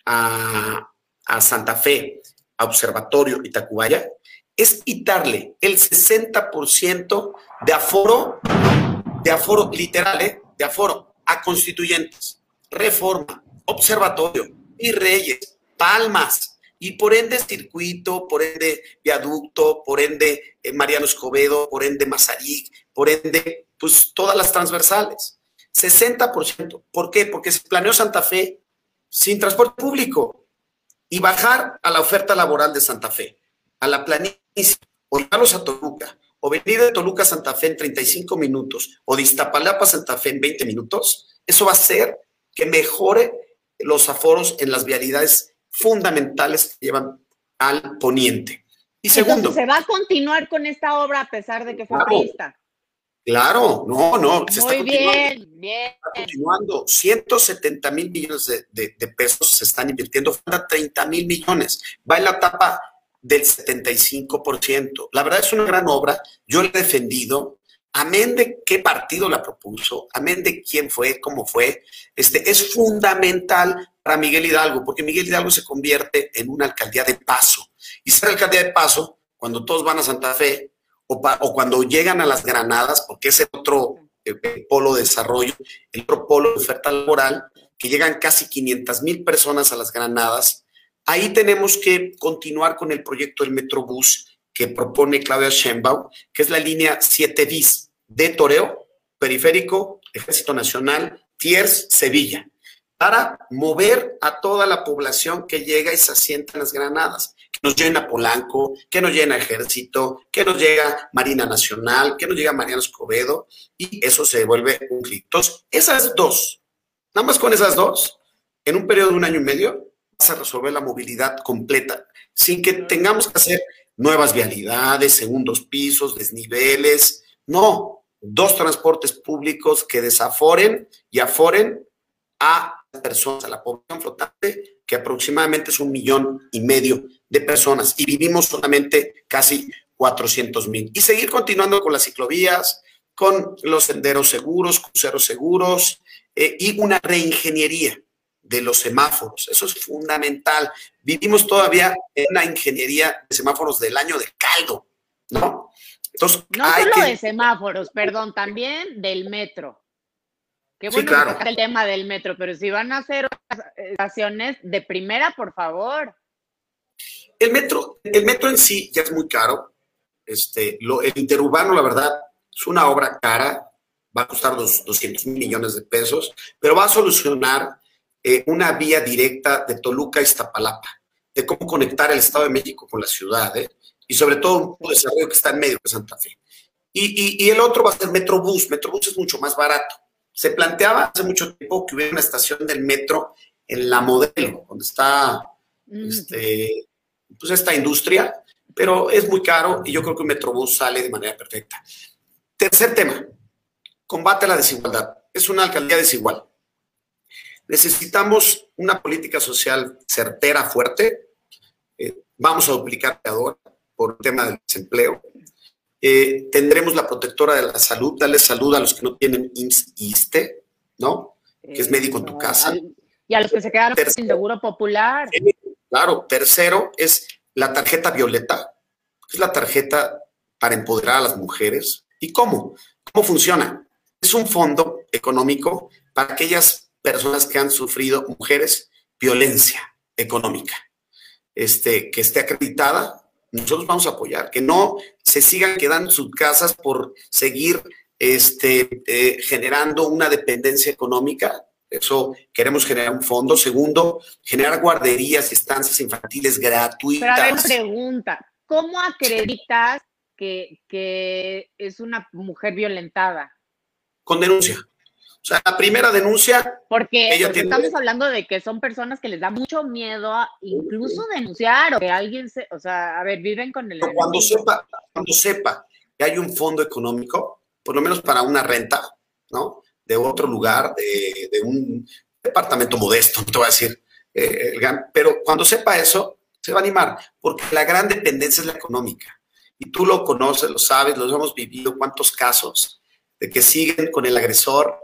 a, a Santa Fe, a Observatorio y Tacubaya, es quitarle el 60% de aforo, de aforo literal, ¿eh? de aforo a constituyentes, reforma, observatorio, y reyes, palmas, y por ende circuito, por ende viaducto, por ende eh, Mariano Escobedo, por ende Mazarik, por ende, pues todas las transversales. 60%. ¿Por qué? Porque se planeó Santa Fe sin transporte público y bajar a la oferta laboral de Santa Fe a la planicie o llevarlos a Toluca, o venir de Toluca a Santa Fe en 35 minutos, o de Iztapalapa a Santa Fe en 20 minutos, eso va a hacer que mejore los aforos en las vialidades fundamentales que llevan al poniente. Y segundo. ¿Se va a continuar con esta obra a pesar de que fue claro, Claro, no, no. Se Muy bien, bien. Está continuando. 170 mil millones de, pesos se están invirtiendo, falta 30 mil millones. Va en la etapa del 75%. La verdad es una gran obra, yo la he defendido, amén de qué partido la propuso, amén de quién fue, cómo fue, este, es fundamental para Miguel Hidalgo, porque Miguel Hidalgo se convierte en una alcaldía de paso. Y ser alcaldía de paso, cuando todos van a Santa Fe, o, cuando llegan a las Granadas, porque es el otro eh, polo de desarrollo, el otro polo de oferta laboral, que llegan casi 500 mil personas a las Granadas, Ahí tenemos que continuar con el proyecto del Metrobús que propone Claudia Sheinbaum, que es la línea 7 bis de Toreo, Periférico, Ejército Nacional, Tiers, Sevilla, para mover a toda la población que llega y se asienta en las granadas, nos llena Polanco, que nos llena Ejército, que nos llega Marina Nacional, que nos llega Mariano Escobedo, y eso se vuelve un clic. Entonces, esas dos, nada más con esas dos, en un periodo de un año y medio, vas a resolver la movilidad completa, sin que tengamos que hacer nuevas vialidades, segundos pisos, desniveles. No, dos transportes públicos que desaforen y aforen a personas, a la población flotante, que aproximadamente es un millón y medio de personas y vivimos solamente casi 400 mil. Y seguir continuando con las ciclovías, con los senderos seguros, cruceros seguros eh, y una reingeniería de los semáforos. Eso es fundamental. Vivimos todavía en una ingeniería de semáforos del año de caldo, ¿no? Entonces, no solo de semáforos, perdón, también del metro. Qué bueno sí, claro. el tema del metro, pero si van a hacer estaciones de primera, por favor. El metro, el metro en sí ya es muy caro. Este, lo, el interurbano, la verdad, es una obra cara, va a costar dos, 200 mil millones de pesos, pero va a solucionar eh, una vía directa de Toluca a Iztapalapa, de cómo conectar el Estado de México con la ciudad, ¿eh? y sobre todo un desarrollo que está en medio de Santa Fe. Y, y, el otro va a ser Metrobús. Metrobús es mucho más barato. Se planteaba hace mucho tiempo que hubiera una estación del metro en la modelo, donde está este, pues esta industria, pero es muy caro y yo creo que un Metrobús sale de manera perfecta. Tercer tema, combate a la desigualdad. Es una alcaldía desigual. Necesitamos una política social certera, fuerte. Eh, vamos a duplicar por el tema del desempleo. Eh, tendremos la protectora de la salud, darle salud a los que no tienen IMSS ISTE, ¿no? Que es médico en tu casa. Y a los que se quedaron sin seguro popular. claro, tercero es la tarjeta violeta, es la tarjeta para empoderar a las mujeres. ¿Y cómo? ¿Cómo funciona? Es un fondo económico para aquellas personas que han sufrido, mujeres, violencia económica, este, que esté acreditada, nosotros vamos a apoyar, que no se sigan quedando en sus casas por seguir este, eh, generando una dependencia económica. Eso queremos generar un fondo. Segundo, generar guarderías y estancias infantiles gratuitas. Pero a ver, pregunta, ¿cómo acreditas que, que es una mujer violentada? Con denuncia. O sea, la primera denuncia. Porque, estamos hablando de que son personas que les da mucho miedo incluso denunciar o que alguien se. O sea, a ver, viven con el. cuando sepa, cuando sepa que hay un fondo económico, por lo menos para una renta, ¿no? De otro lugar, de, un departamento modesto, no te voy a decir. Eh, pero cuando sepa eso, se va a animar, porque la gran dependencia es la económica. Y tú lo conoces, lo sabes, lo hemos vivido, cuántos casos de que siguen con el agresor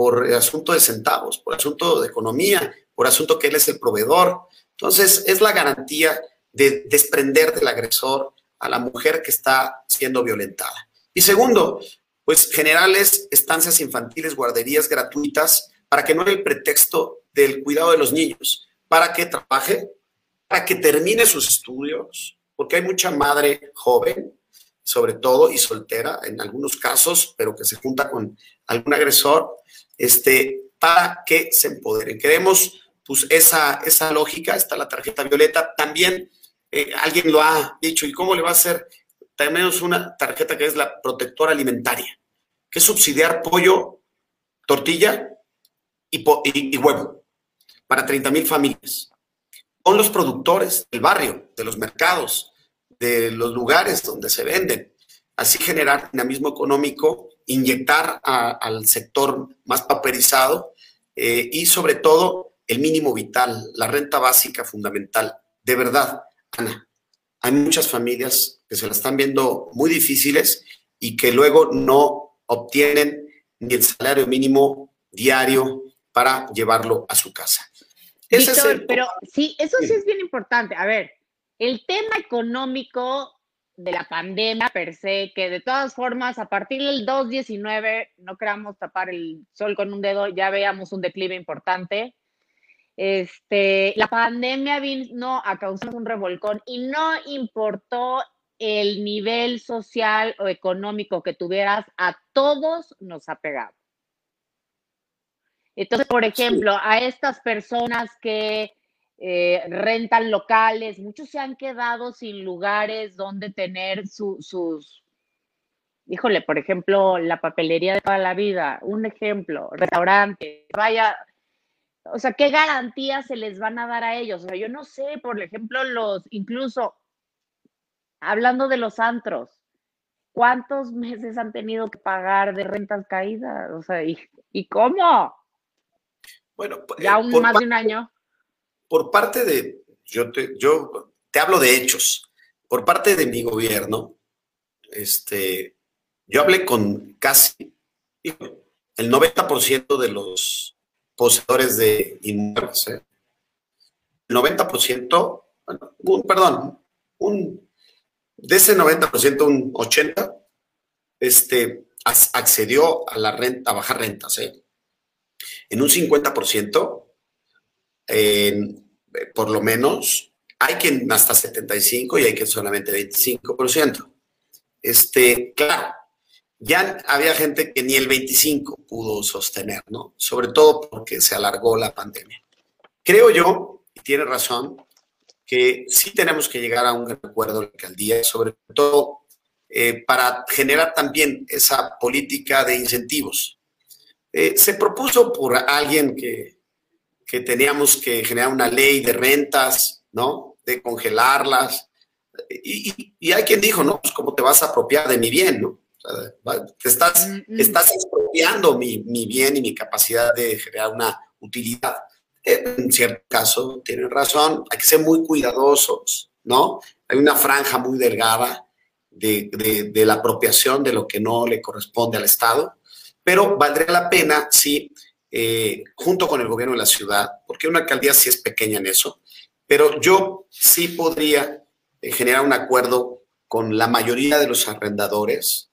por asunto de centavos, por asunto de economía, por asunto que él es el proveedor. Entonces, es la garantía de desprender del agresor a la mujer que está siendo violentada. Y segundo, pues generales, estancias infantiles, guarderías gratuitas, para que no haya el pretexto del cuidado de los niños, para que trabaje, para que termine sus estudios, porque hay mucha madre joven, sobre todo, y soltera en algunos casos, pero que se junta con algún agresor, este, para que se empoderen. Queremos pues esa, esa lógica, está la tarjeta violeta. También eh, alguien lo ha dicho, ¿y cómo le va a hacer? Tenemos una tarjeta que es la protectora alimentaria, que es subsidiar pollo, tortilla y, y, huevo para 30 mil familias. Con los productores del barrio, de los mercados, de los lugares donde se venden. Así generar dinamismo económico inyectar al sector más pauperizado eh, y sobre todo el mínimo vital, la renta básica fundamental. De verdad, Ana, hay muchas familias que se la están viendo muy difíciles y que luego no obtienen ni el salario mínimo diario para llevarlo a su casa. pero sí, eso sí es bien importante. A ver, el tema económico de la pandemia per se, que de todas formas a partir del 2.19, no queramos tapar el sol con un dedo, ya veamos un declive importante. Este, la pandemia vino a causar un revolcón y no importó el nivel social o económico que tuvieras, a todos nos ha pegado. Entonces, por ejemplo, a estas personas que eh, rentan locales, muchos se han quedado sin lugares donde tener sus, híjole, por ejemplo, la papelería de toda la vida, un ejemplo, restaurante, vaya, o sea, ¿qué garantías se les van a dar a ellos? O sea, yo no sé, por ejemplo, los, incluso hablando de los antros, ¿cuántos meses han tenido que pagar de rentas caídas? O sea, ¿y, cómo? Bueno, ya un, más de un año. Por parte de, yo te, yo te hablo de hechos, por parte de mi gobierno, este, yo hablé con casi el 90% de los poseedores de inmuebles. ¿eh? El 90%, bueno, un, perdón, un de ese 90%, un 80%, este, accedió a la renta, a bajar rentas. ¿eh? En un 50%, por lo menos, hay quien hasta 75 y hay quien solamente 25%. Este, claro, ya había gente que ni el 25 pudo sostener, ¿no? Sobre todo porque se alargó la pandemia. Creo yo, y tiene razón, que sí tenemos que llegar a un acuerdo en la alcaldía, sobre todo eh, para generar también esa política de incentivos. Eh, se propuso por alguien que, que, teníamos que generar una ley de rentas, ¿no? De congelarlas. Y, y, hay quien dijo, no, pues cómo te vas a apropiar de mi bien, ¿no? te estás, mm, estás expropiando mi, mi bien y mi capacidad de generar una utilidad en cierto caso tienen razón, hay que ser muy cuidadosos, ¿no? Hay una franja muy delgada de, la apropiación de lo que no le corresponde al Estado, pero valdría la pena si, eh, junto con el gobierno de la ciudad, porque una alcaldía sí es pequeña en eso, pero yo sí podría eh, generar un acuerdo con la mayoría de los arrendadores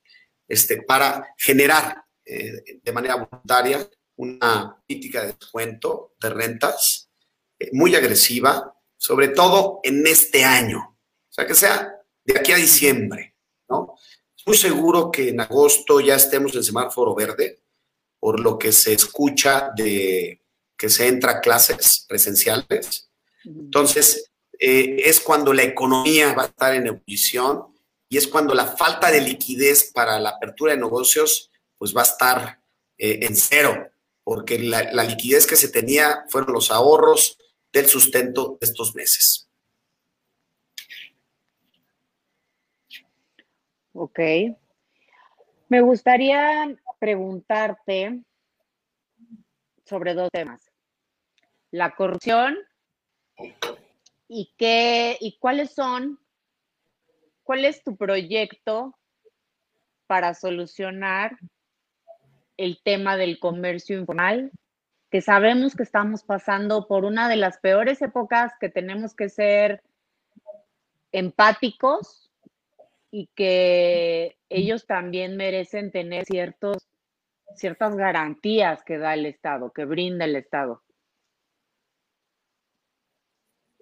este, para generar eh, de manera voluntaria una política de descuento de rentas muy agresiva, sobre todo en este año. O sea, que sea de aquí a diciembre, ¿no? Muy seguro que en agosto ya estemos en semáforo verde, por lo que se escucha de que se entra a clases presenciales. Entonces, eh, es cuando la economía va a estar en ebullición y es cuando la falta de liquidez para la apertura de negocios pues va a estar eh, en cero porque la, liquidez que se tenía fueron los ahorros del sustento de estos meses. Ok. Me gustaría preguntarte sobre dos temas. La corrupción y qué y cuáles son cuál es tu proyecto para solucionar el tema del comercio informal, que sabemos que estamos pasando por una de las peores épocas, que tenemos que ser empáticos y que ellos también merecen tener ciertos, ciertas garantías que da el Estado, que brinda el Estado.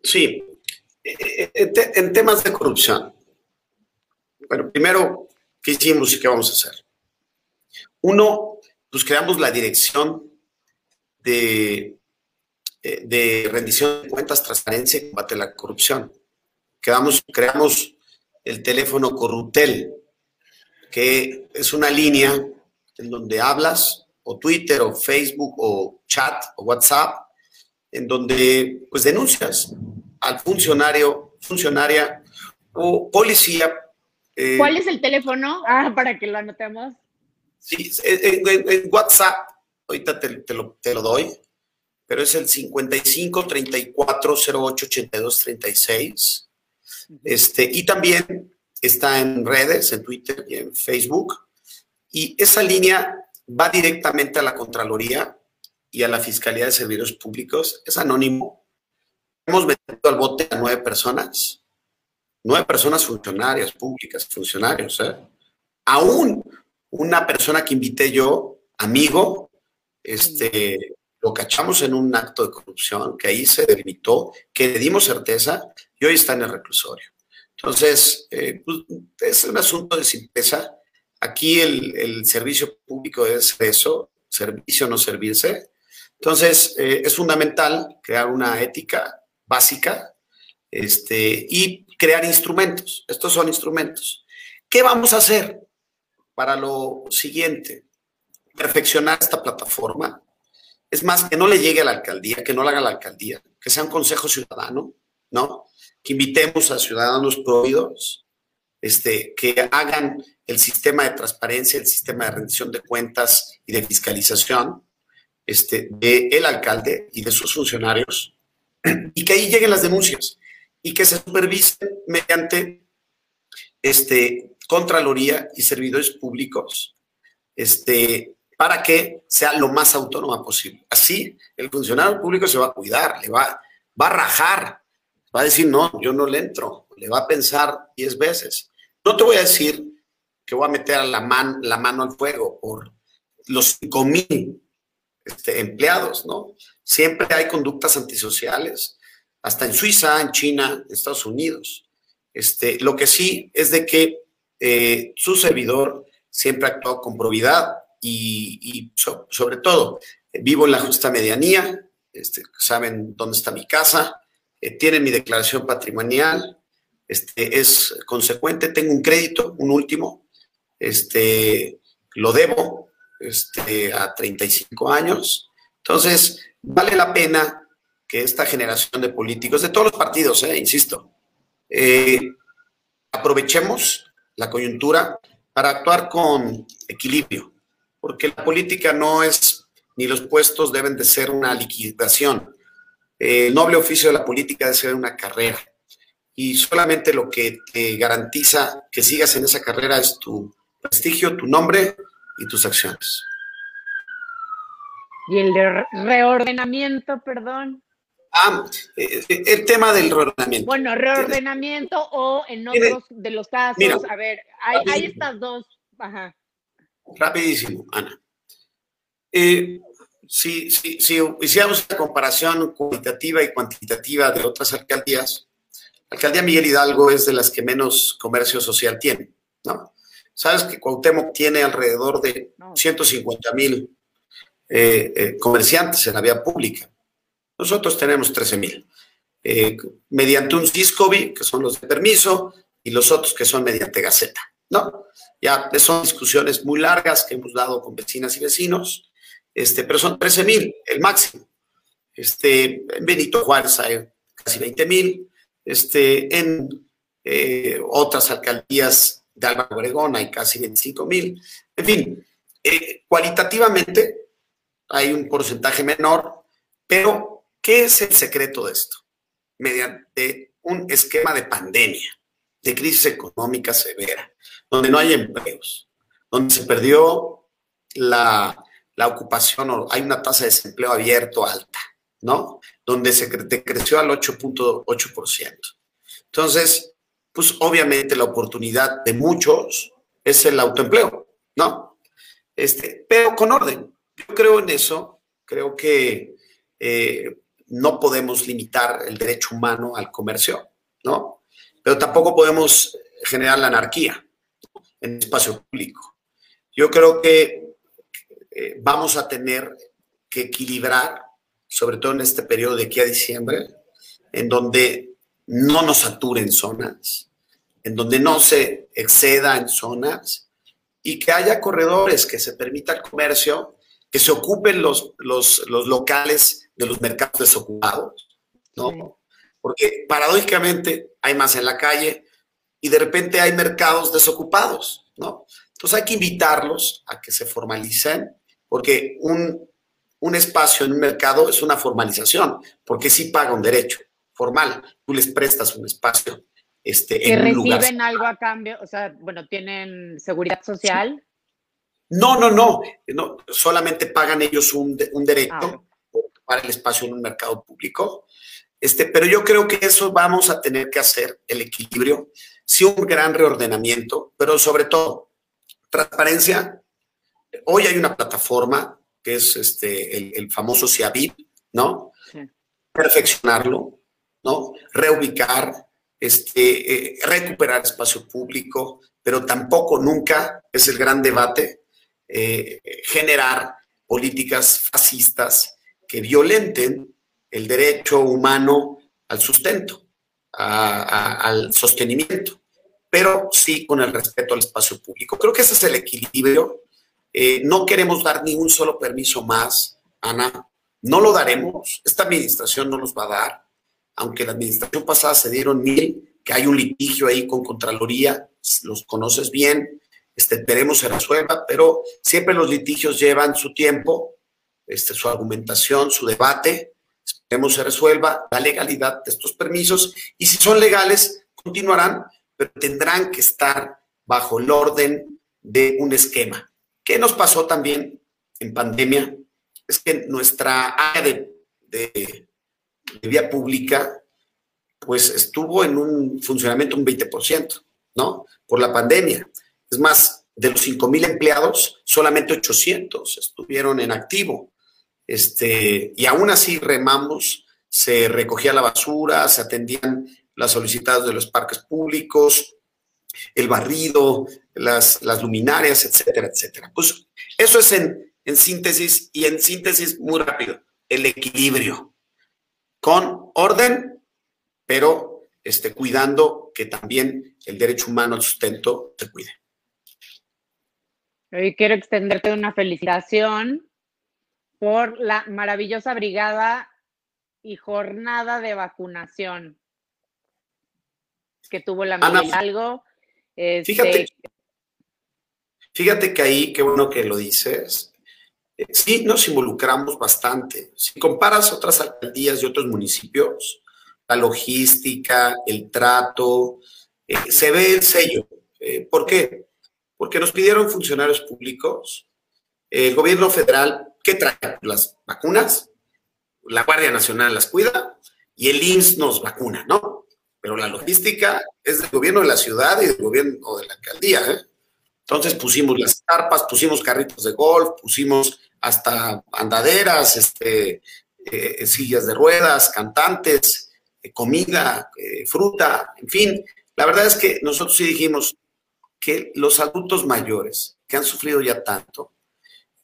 Sí, en temas de corrupción. Bueno, primero, ¿qué hicimos y qué vamos a hacer? Uno, pues creamos la dirección de, eh, de rendición de cuentas, transparencia y combate a la corrupción. Creamos el teléfono Corruptel, que es una línea en donde hablas, o Twitter, o Facebook, o chat, o WhatsApp, en donde pues denuncias al funcionario, funcionaria o policía. Eh, ¿Cuál es el teléfono? Ah, para que lo anotemos. Sí, en, WhatsApp, ahorita te, lo, doy, pero es el 55 34 08 82 36. Este, y también está en redes, en Twitter y en Facebook. Y esa línea va directamente a la Contraloría y a la Fiscalía de Servicios Públicos. Es anónimo. Hemos metido al bote a nueve personas. Nueve personas funcionarias públicas, funcionarios. ¿eh? Aún una persona que invité yo, amigo, este, lo cachamos en un acto de corrupción, que ahí se delimitó, que le dimos certeza y hoy está en el reclusorio. Entonces, eh, pues, es un asunto de simpleza. Aquí el, el servicio público es eso, servicio no servirse. Entonces, eh, es fundamental crear una ética básica este, y crear instrumentos. Estos son instrumentos. ¿Qué vamos a hacer para lo siguiente? Perfeccionar esta plataforma, es más, que no le llegue a la alcaldía, que no la haga la alcaldía, que sea un consejo ciudadano, ¿no? Que invitemos a ciudadanos prohibidos, este, que hagan el sistema de transparencia, el sistema de rendición de cuentas y de fiscalización este, de el alcalde y de sus funcionarios, y que ahí lleguen las denuncias y que se supervisen mediante este, Contraloría y servidores públicos este, para que sea lo más autónoma posible. Así, el funcionario público se va a cuidar, le va, va a rajar, va a decir, no, yo no le entro, le va a pensar diez veces. No te voy a decir que voy a meter la, la mano al fuego por los cinco mil este, empleados, ¿no? Siempre hay conductas antisociales, hasta en Suiza, en China, en Estados Unidos. Este, lo que sí es de que eh, su servidor siempre ha actuado con probidad, y, sobre todo, vivo en la justa medianía, este, saben dónde está mi casa, eh, tienen mi declaración patrimonial, este, es consecuente, tengo un crédito, un último, este, lo debo este, a 35 años. Entonces, vale la pena que esta generación de políticos, de todos los partidos, eh, insisto, eh, aprovechemos la coyuntura para actuar con equilibrio porque la política no es, ni los puestos deben de ser una liquidación. El noble oficio de la política debe ser una carrera. Y solamente lo que te garantiza que sigas en esa carrera es tu prestigio, tu nombre y tus acciones. Y el reordenamiento, perdón. Ah, eh, eh, el tema del reordenamiento. Bueno, reordenamiento o en otros de los casos, a ver, hay, hay estas dos, ajá. Rapidísimo, Ana. Eh, si, si, si, hiciéramos una comparación cualitativa y cuantitativa de otras alcaldías, la alcaldía Miguel Hidalgo es de las que menos comercio social tiene, ¿no? Sabes que Cuauhtémoc tiene alrededor de 150 mil eh, eh, comerciantes en la vía pública. Nosotros tenemos 13 mil. mediante un CISCOBI, que son los de permiso, y los otros que son mediante Gaceta, ¿no? Ya son discusiones muy largas que hemos dado con vecinas y vecinos, este, pero son 13 mil, el máximo. Este, en Benito Juárez hay casi 20 mil, este, en eh, otras alcaldías de Álvaro Obregón hay casi 25 mil. En fin, eh, cualitativamente hay un porcentaje menor, pero ¿qué es el secreto de esto? Mediante un esquema de pandemia, de crisis económica severa, donde no hay empleos, donde se perdió la, ocupación o hay una tasa de desempleo abierto alta, ¿no? Donde se creció al 8.8%. Entonces, pues obviamente la oportunidad de muchos es el autoempleo, ¿no? Este, pero con orden. Yo creo en eso, creo que eh, no podemos limitar el derecho humano al comercio, ¿no? Pero tampoco podemos generar la anarquía en espacio público. Yo creo que eh, vamos a tener que equilibrar, sobre todo en este periodo de aquí a diciembre, en donde no nos saturen zonas, en donde no se exceda en zonas y que haya corredores que se permita el comercio, que se ocupen los, los, los locales de los mercados desocupados, ¿no? Porque paradójicamente hay más en la calle, y de repente hay mercados desocupados, ¿no? Entonces hay que invitarlos a que se formalicen, porque un, espacio en un mercado es una formalización, porque sí paga un derecho formal. Tú les prestas un espacio este, en un lugar. reciben algo a cambio? O sea, bueno, ¿tienen seguridad social? No, no, no, no. Solamente pagan ellos un, derecho ah, para el espacio en un mercado público. Este, pero yo creo que eso vamos a tener que hacer, el equilibrio sí un gran reordenamiento, pero sobre todo transparencia. Hoy hay una plataforma que es este, el, famoso CIAVIP, ¿no? Perfeccionarlo, ¿no? Reubicar, este, eh, recuperar espacio público, pero tampoco nunca, es el gran debate, eh, generar políticas fascistas que violenten el derecho humano al sustento, al sostenimiento, pero sí con el respeto al espacio público. Creo que ese es el equilibrio. Eh, no queremos dar ni un solo permiso más, Ana. No lo daremos. Esta administración no nos va a dar, aunque la administración pasada se dieron mil, que hay un litigio ahí con Contraloría, los conoces bien, este, esperemos se resuelva, pero siempre los litigios llevan su tiempo, este, su argumentación, su debate, esperemos se resuelva la legalidad de estos permisos y si son legales, continuarán, pero tendrán que estar bajo el orden de un esquema. ¿Qué nos pasó también en pandemia? Es que nuestra área de, de vía pública pues estuvo en un funcionamiento un 20%, ¿no? Por la pandemia. Es más, de los 5 mil empleados, solamente 800 estuvieron en activo. Este, y aún así remamos, se recogía la basura, se atendían las solicitadas de los parques públicos, el barrido, las, las luminarias, etcétera, etcétera. Pues eso es en, en síntesis y en síntesis muy rápido, el equilibrio con orden, pero este, cuidando que también el derecho humano al sustento se cuide. Hoy quiero extenderte una felicitación por la maravillosa brigada y jornada de vacunación que tuvo la Miguel Hidalgo. Este, fíjate, fíjate que ahí, qué bueno que lo dices, eh, sí nos involucramos bastante. Si comparas otras alcaldías y otros municipios, la logística, el trato, eh, se ve el sello. Eh, ¿Por qué? porque nos pidieron funcionarios públicos. El gobierno federal, ¿qué trae? Las vacunas, la Guardia Nacional las cuida y el IMSS nos vacuna, ¿no? Pero la logística es del gobierno de la ciudad y del gobierno de la alcaldía, ¿eh? Entonces pusimos las carpas, pusimos carritos de golf, pusimos hasta andaderas, este, eh, sillas de ruedas, cantantes, eh, comida, eh, fruta, en fin. La verdad es que nosotros sí dijimos, que los adultos mayores que han sufrido ya tanto,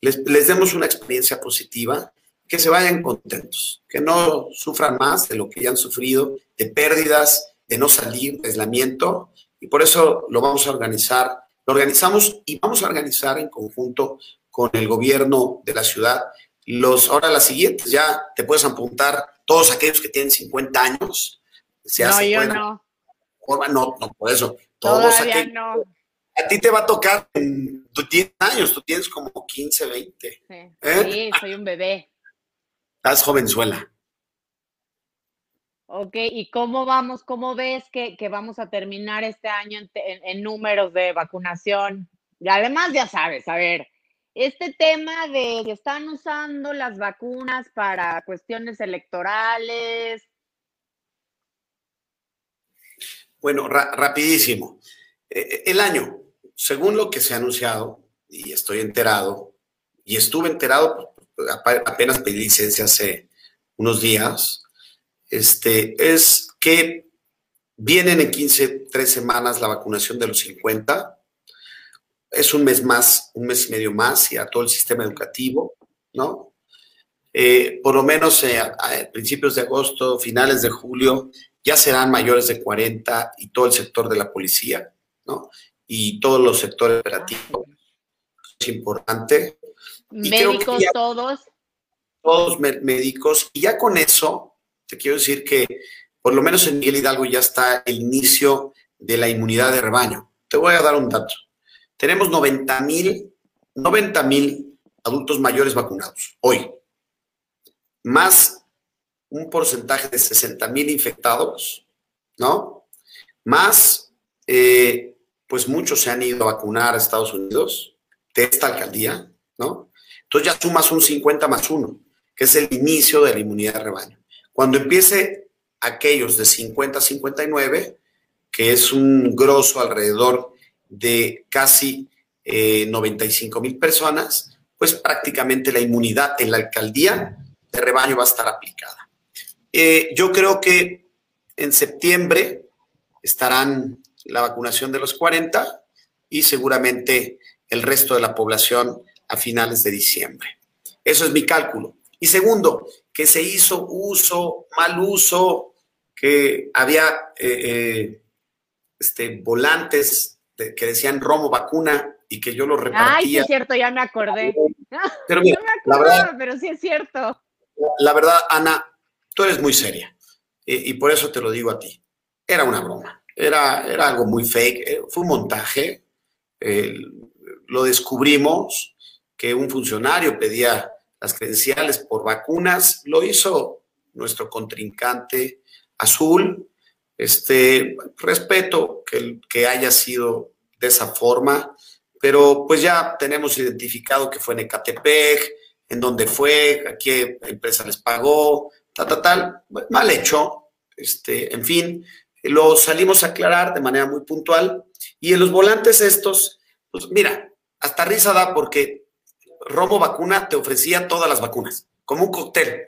les, demos una experiencia positiva, que se vayan contentos, que no sufran más de lo que ya han sufrido, de pérdidas, de no salir, de aislamiento, y por eso lo vamos a organizar. Lo organizamos y vamos a organizar en conjunto con el gobierno de la ciudad. Los, ahora las siguientes, ya te puedes apuntar todos aquellos que tienen 50 años. no, yo no. No, no, por eso. Todos aquellos, no a ti te va a tocar en tus 10 años, tú tienes como 15, 20. ¿Eh? Sí, soy un bebé. Estás jovenzuela. Ok, ¿y cómo vamos? ¿Cómo ves que, vamos a terminar este año en, números de vacunación? Y además, ya sabes, a ver, este tema de que están usando las vacunas para cuestiones electorales. Bueno, rapidísimo. Eh, el año, según lo que se ha anunciado, y estoy enterado, y estuve enterado, pues, apenas pedí licencia hace unos días, este, es que vienen en 15, tres semanas la vacunación de los 50, es un mes más, un mes y medio más, y a todo el sistema educativo, ¿no? Eh, por lo menos eh, a, principios de agosto, finales de julio, ya serán mayores de 40 y todo el sector de la policía, ¿no? y todos los sectores operativos. Es importante. médicos todos. Todos médicos. Y ya con eso, te quiero decir que por lo menos en Miguel Hidalgo ya está el inicio de la inmunidad de rebaño. Te voy a dar un dato. Tenemos 90 mil 90 mil adultos mayores vacunados hoy, más un porcentaje de 60 mil infectados, ¿no? Más eh, pues muchos se han ido a vacunar a Estados Unidos de esta alcaldía, ¿no? Entonces ya sumas un 50 más 1, que es el inicio de la inmunidad de rebaño. Cuando empiece aquellos de 50 a 59, que es un grosso alrededor de casi 95 eh, mil personas, pues prácticamente la inmunidad en la alcaldía de rebaño va a estar aplicada. Eh, yo creo que en septiembre estarán la vacunación de los 40 y seguramente el resto de la población a finales de diciembre. Eso es mi cálculo. Y segundo, que se hizo uso, mal uso, que había eh, eh, este, volantes que decían Romo vacuna y que yo lo repartía. Ay, sí es cierto, ya me acordé. Pero *laughs* no me acordaba, pero sí es cierto. La verdad, Ana, tú eres muy seria y, por eso te lo digo a ti. Era una broma, era, era algo muy fake, eh, fue un montaje. lo descubrimos que un funcionario pedía las credenciales por vacunas, lo hizo nuestro contrincante azul. Este, respeto que, que haya sido de esa forma, pero pues ya tenemos identificado que fue en Ecatepec, en dónde fue, a qué empresa les pagó, tal, tal, tal, mal hecho, este, en fin, lo salimos a aclarar de manera muy puntual. Y en los volantes estos, pues mira, hasta risa da porque Robo Vacuna te ofrecía todas las vacunas, como un cóctel.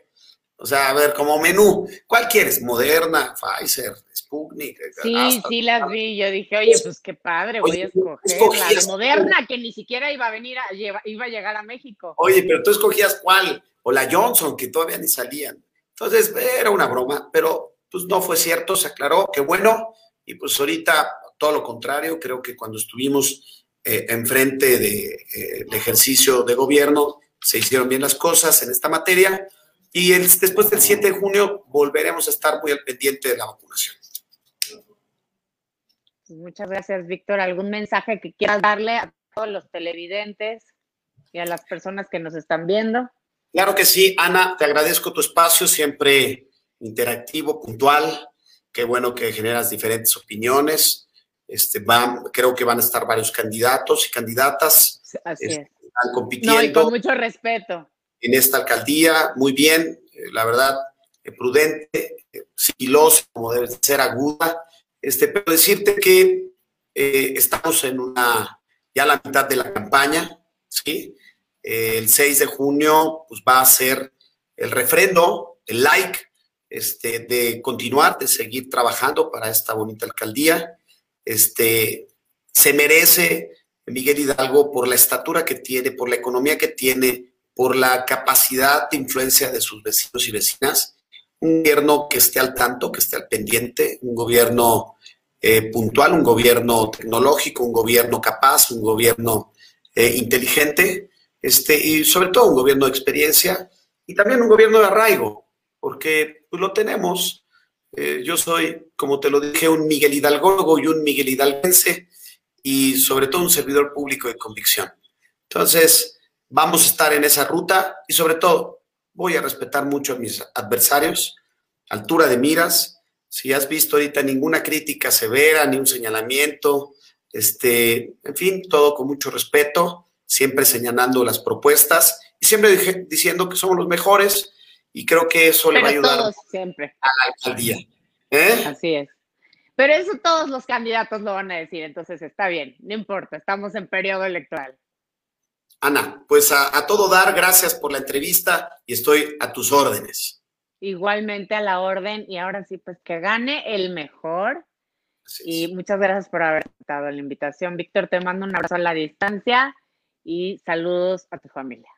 O sea, a ver, como menú, ¿cuál quieres? Moderna, Pfizer, Sputnik. Sí, sí las vi. Yo dije, oye, pues qué padre, voy a escoger la Moderna, que ni siquiera iba a venir, a, iba a llegar a México. Oye, pero tú escogías cuál, o la Johnson, que todavía ni salían. Entonces, era una broma, pero pues no fue cierto, se aclaró, qué bueno. Y pues ahorita, todo lo contrario, creo que cuando estuvimos eh, enfrente del eh, ejercicio de gobierno, se hicieron bien las cosas en esta materia y después del 7 de junio volveremos a estar muy al pendiente de la vacunación. Muchas gracias, Víctor. ¿Algún mensaje que quieras darle a todos los televidentes y a las personas que nos están viendo? Claro que sí, Ana, te agradezco tu espacio, siempre interactivo, puntual. Qué bueno que generas diferentes opiniones. Este, van, creo que van a estar varios candidatos y candidatas. Así este, Están compitiendo. No, y con mucho respeto. En esta alcaldía, muy bien, eh, la verdad, eh, prudente, eh, sigiloso, como debe ser, aguda. Este, pero decirte que estamos en una, ya la mitad de la campaña, ¿sí? el 6 de junio, pues va a ser el refrendo, el like, este, de continuar, de seguir trabajando para esta bonita alcaldía este, se merece Miguel Hidalgo por la estatura que tiene, por la economía que tiene, por la capacidad de influencia de sus vecinos y vecinas. Un gobierno que esté al tanto, que esté al pendiente, un gobierno eh, puntual, un gobierno tecnológico, un gobierno capaz, un gobierno eh, inteligente, este, y sobre todo un gobierno de experiencia y también un gobierno de arraigo, porque pues, lo tenemos, eh, yo soy, como te lo dije, un Miguel Hidalgo y un Miguel Hidalguense y sobre todo un servidor público de convicción. Entonces, vamos a estar en esa ruta y sobre todo voy a respetar mucho a mis adversarios, altura de miras. Si has visto ahorita ninguna crítica severa, ni un señalamiento, este, en fin, todo con mucho respeto, siempre señalando las propuestas y siempre diciendo que somos los mejores y creo que eso le va a ayudar siempre. a la alcaldía. ¿eh? Así es. Pero eso todos los candidatos lo van a decir, entonces está bien, no importa, estamos en periodo electoral. Ana, pues a, todo dar, gracias por la entrevista y estoy a tus órdenes. Igualmente a la orden y ahora sí, pues que gane el mejor. Y muchas gracias por haber aceptado la invitación. Víctor, te mando un abrazo a la distancia y saludos a tu familia.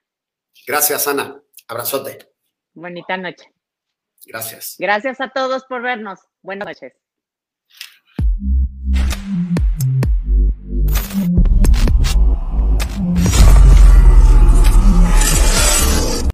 Gracias, Ana. Abrazote. Bonita noche. Gracias. Gracias a todos por vernos. Buenas noches.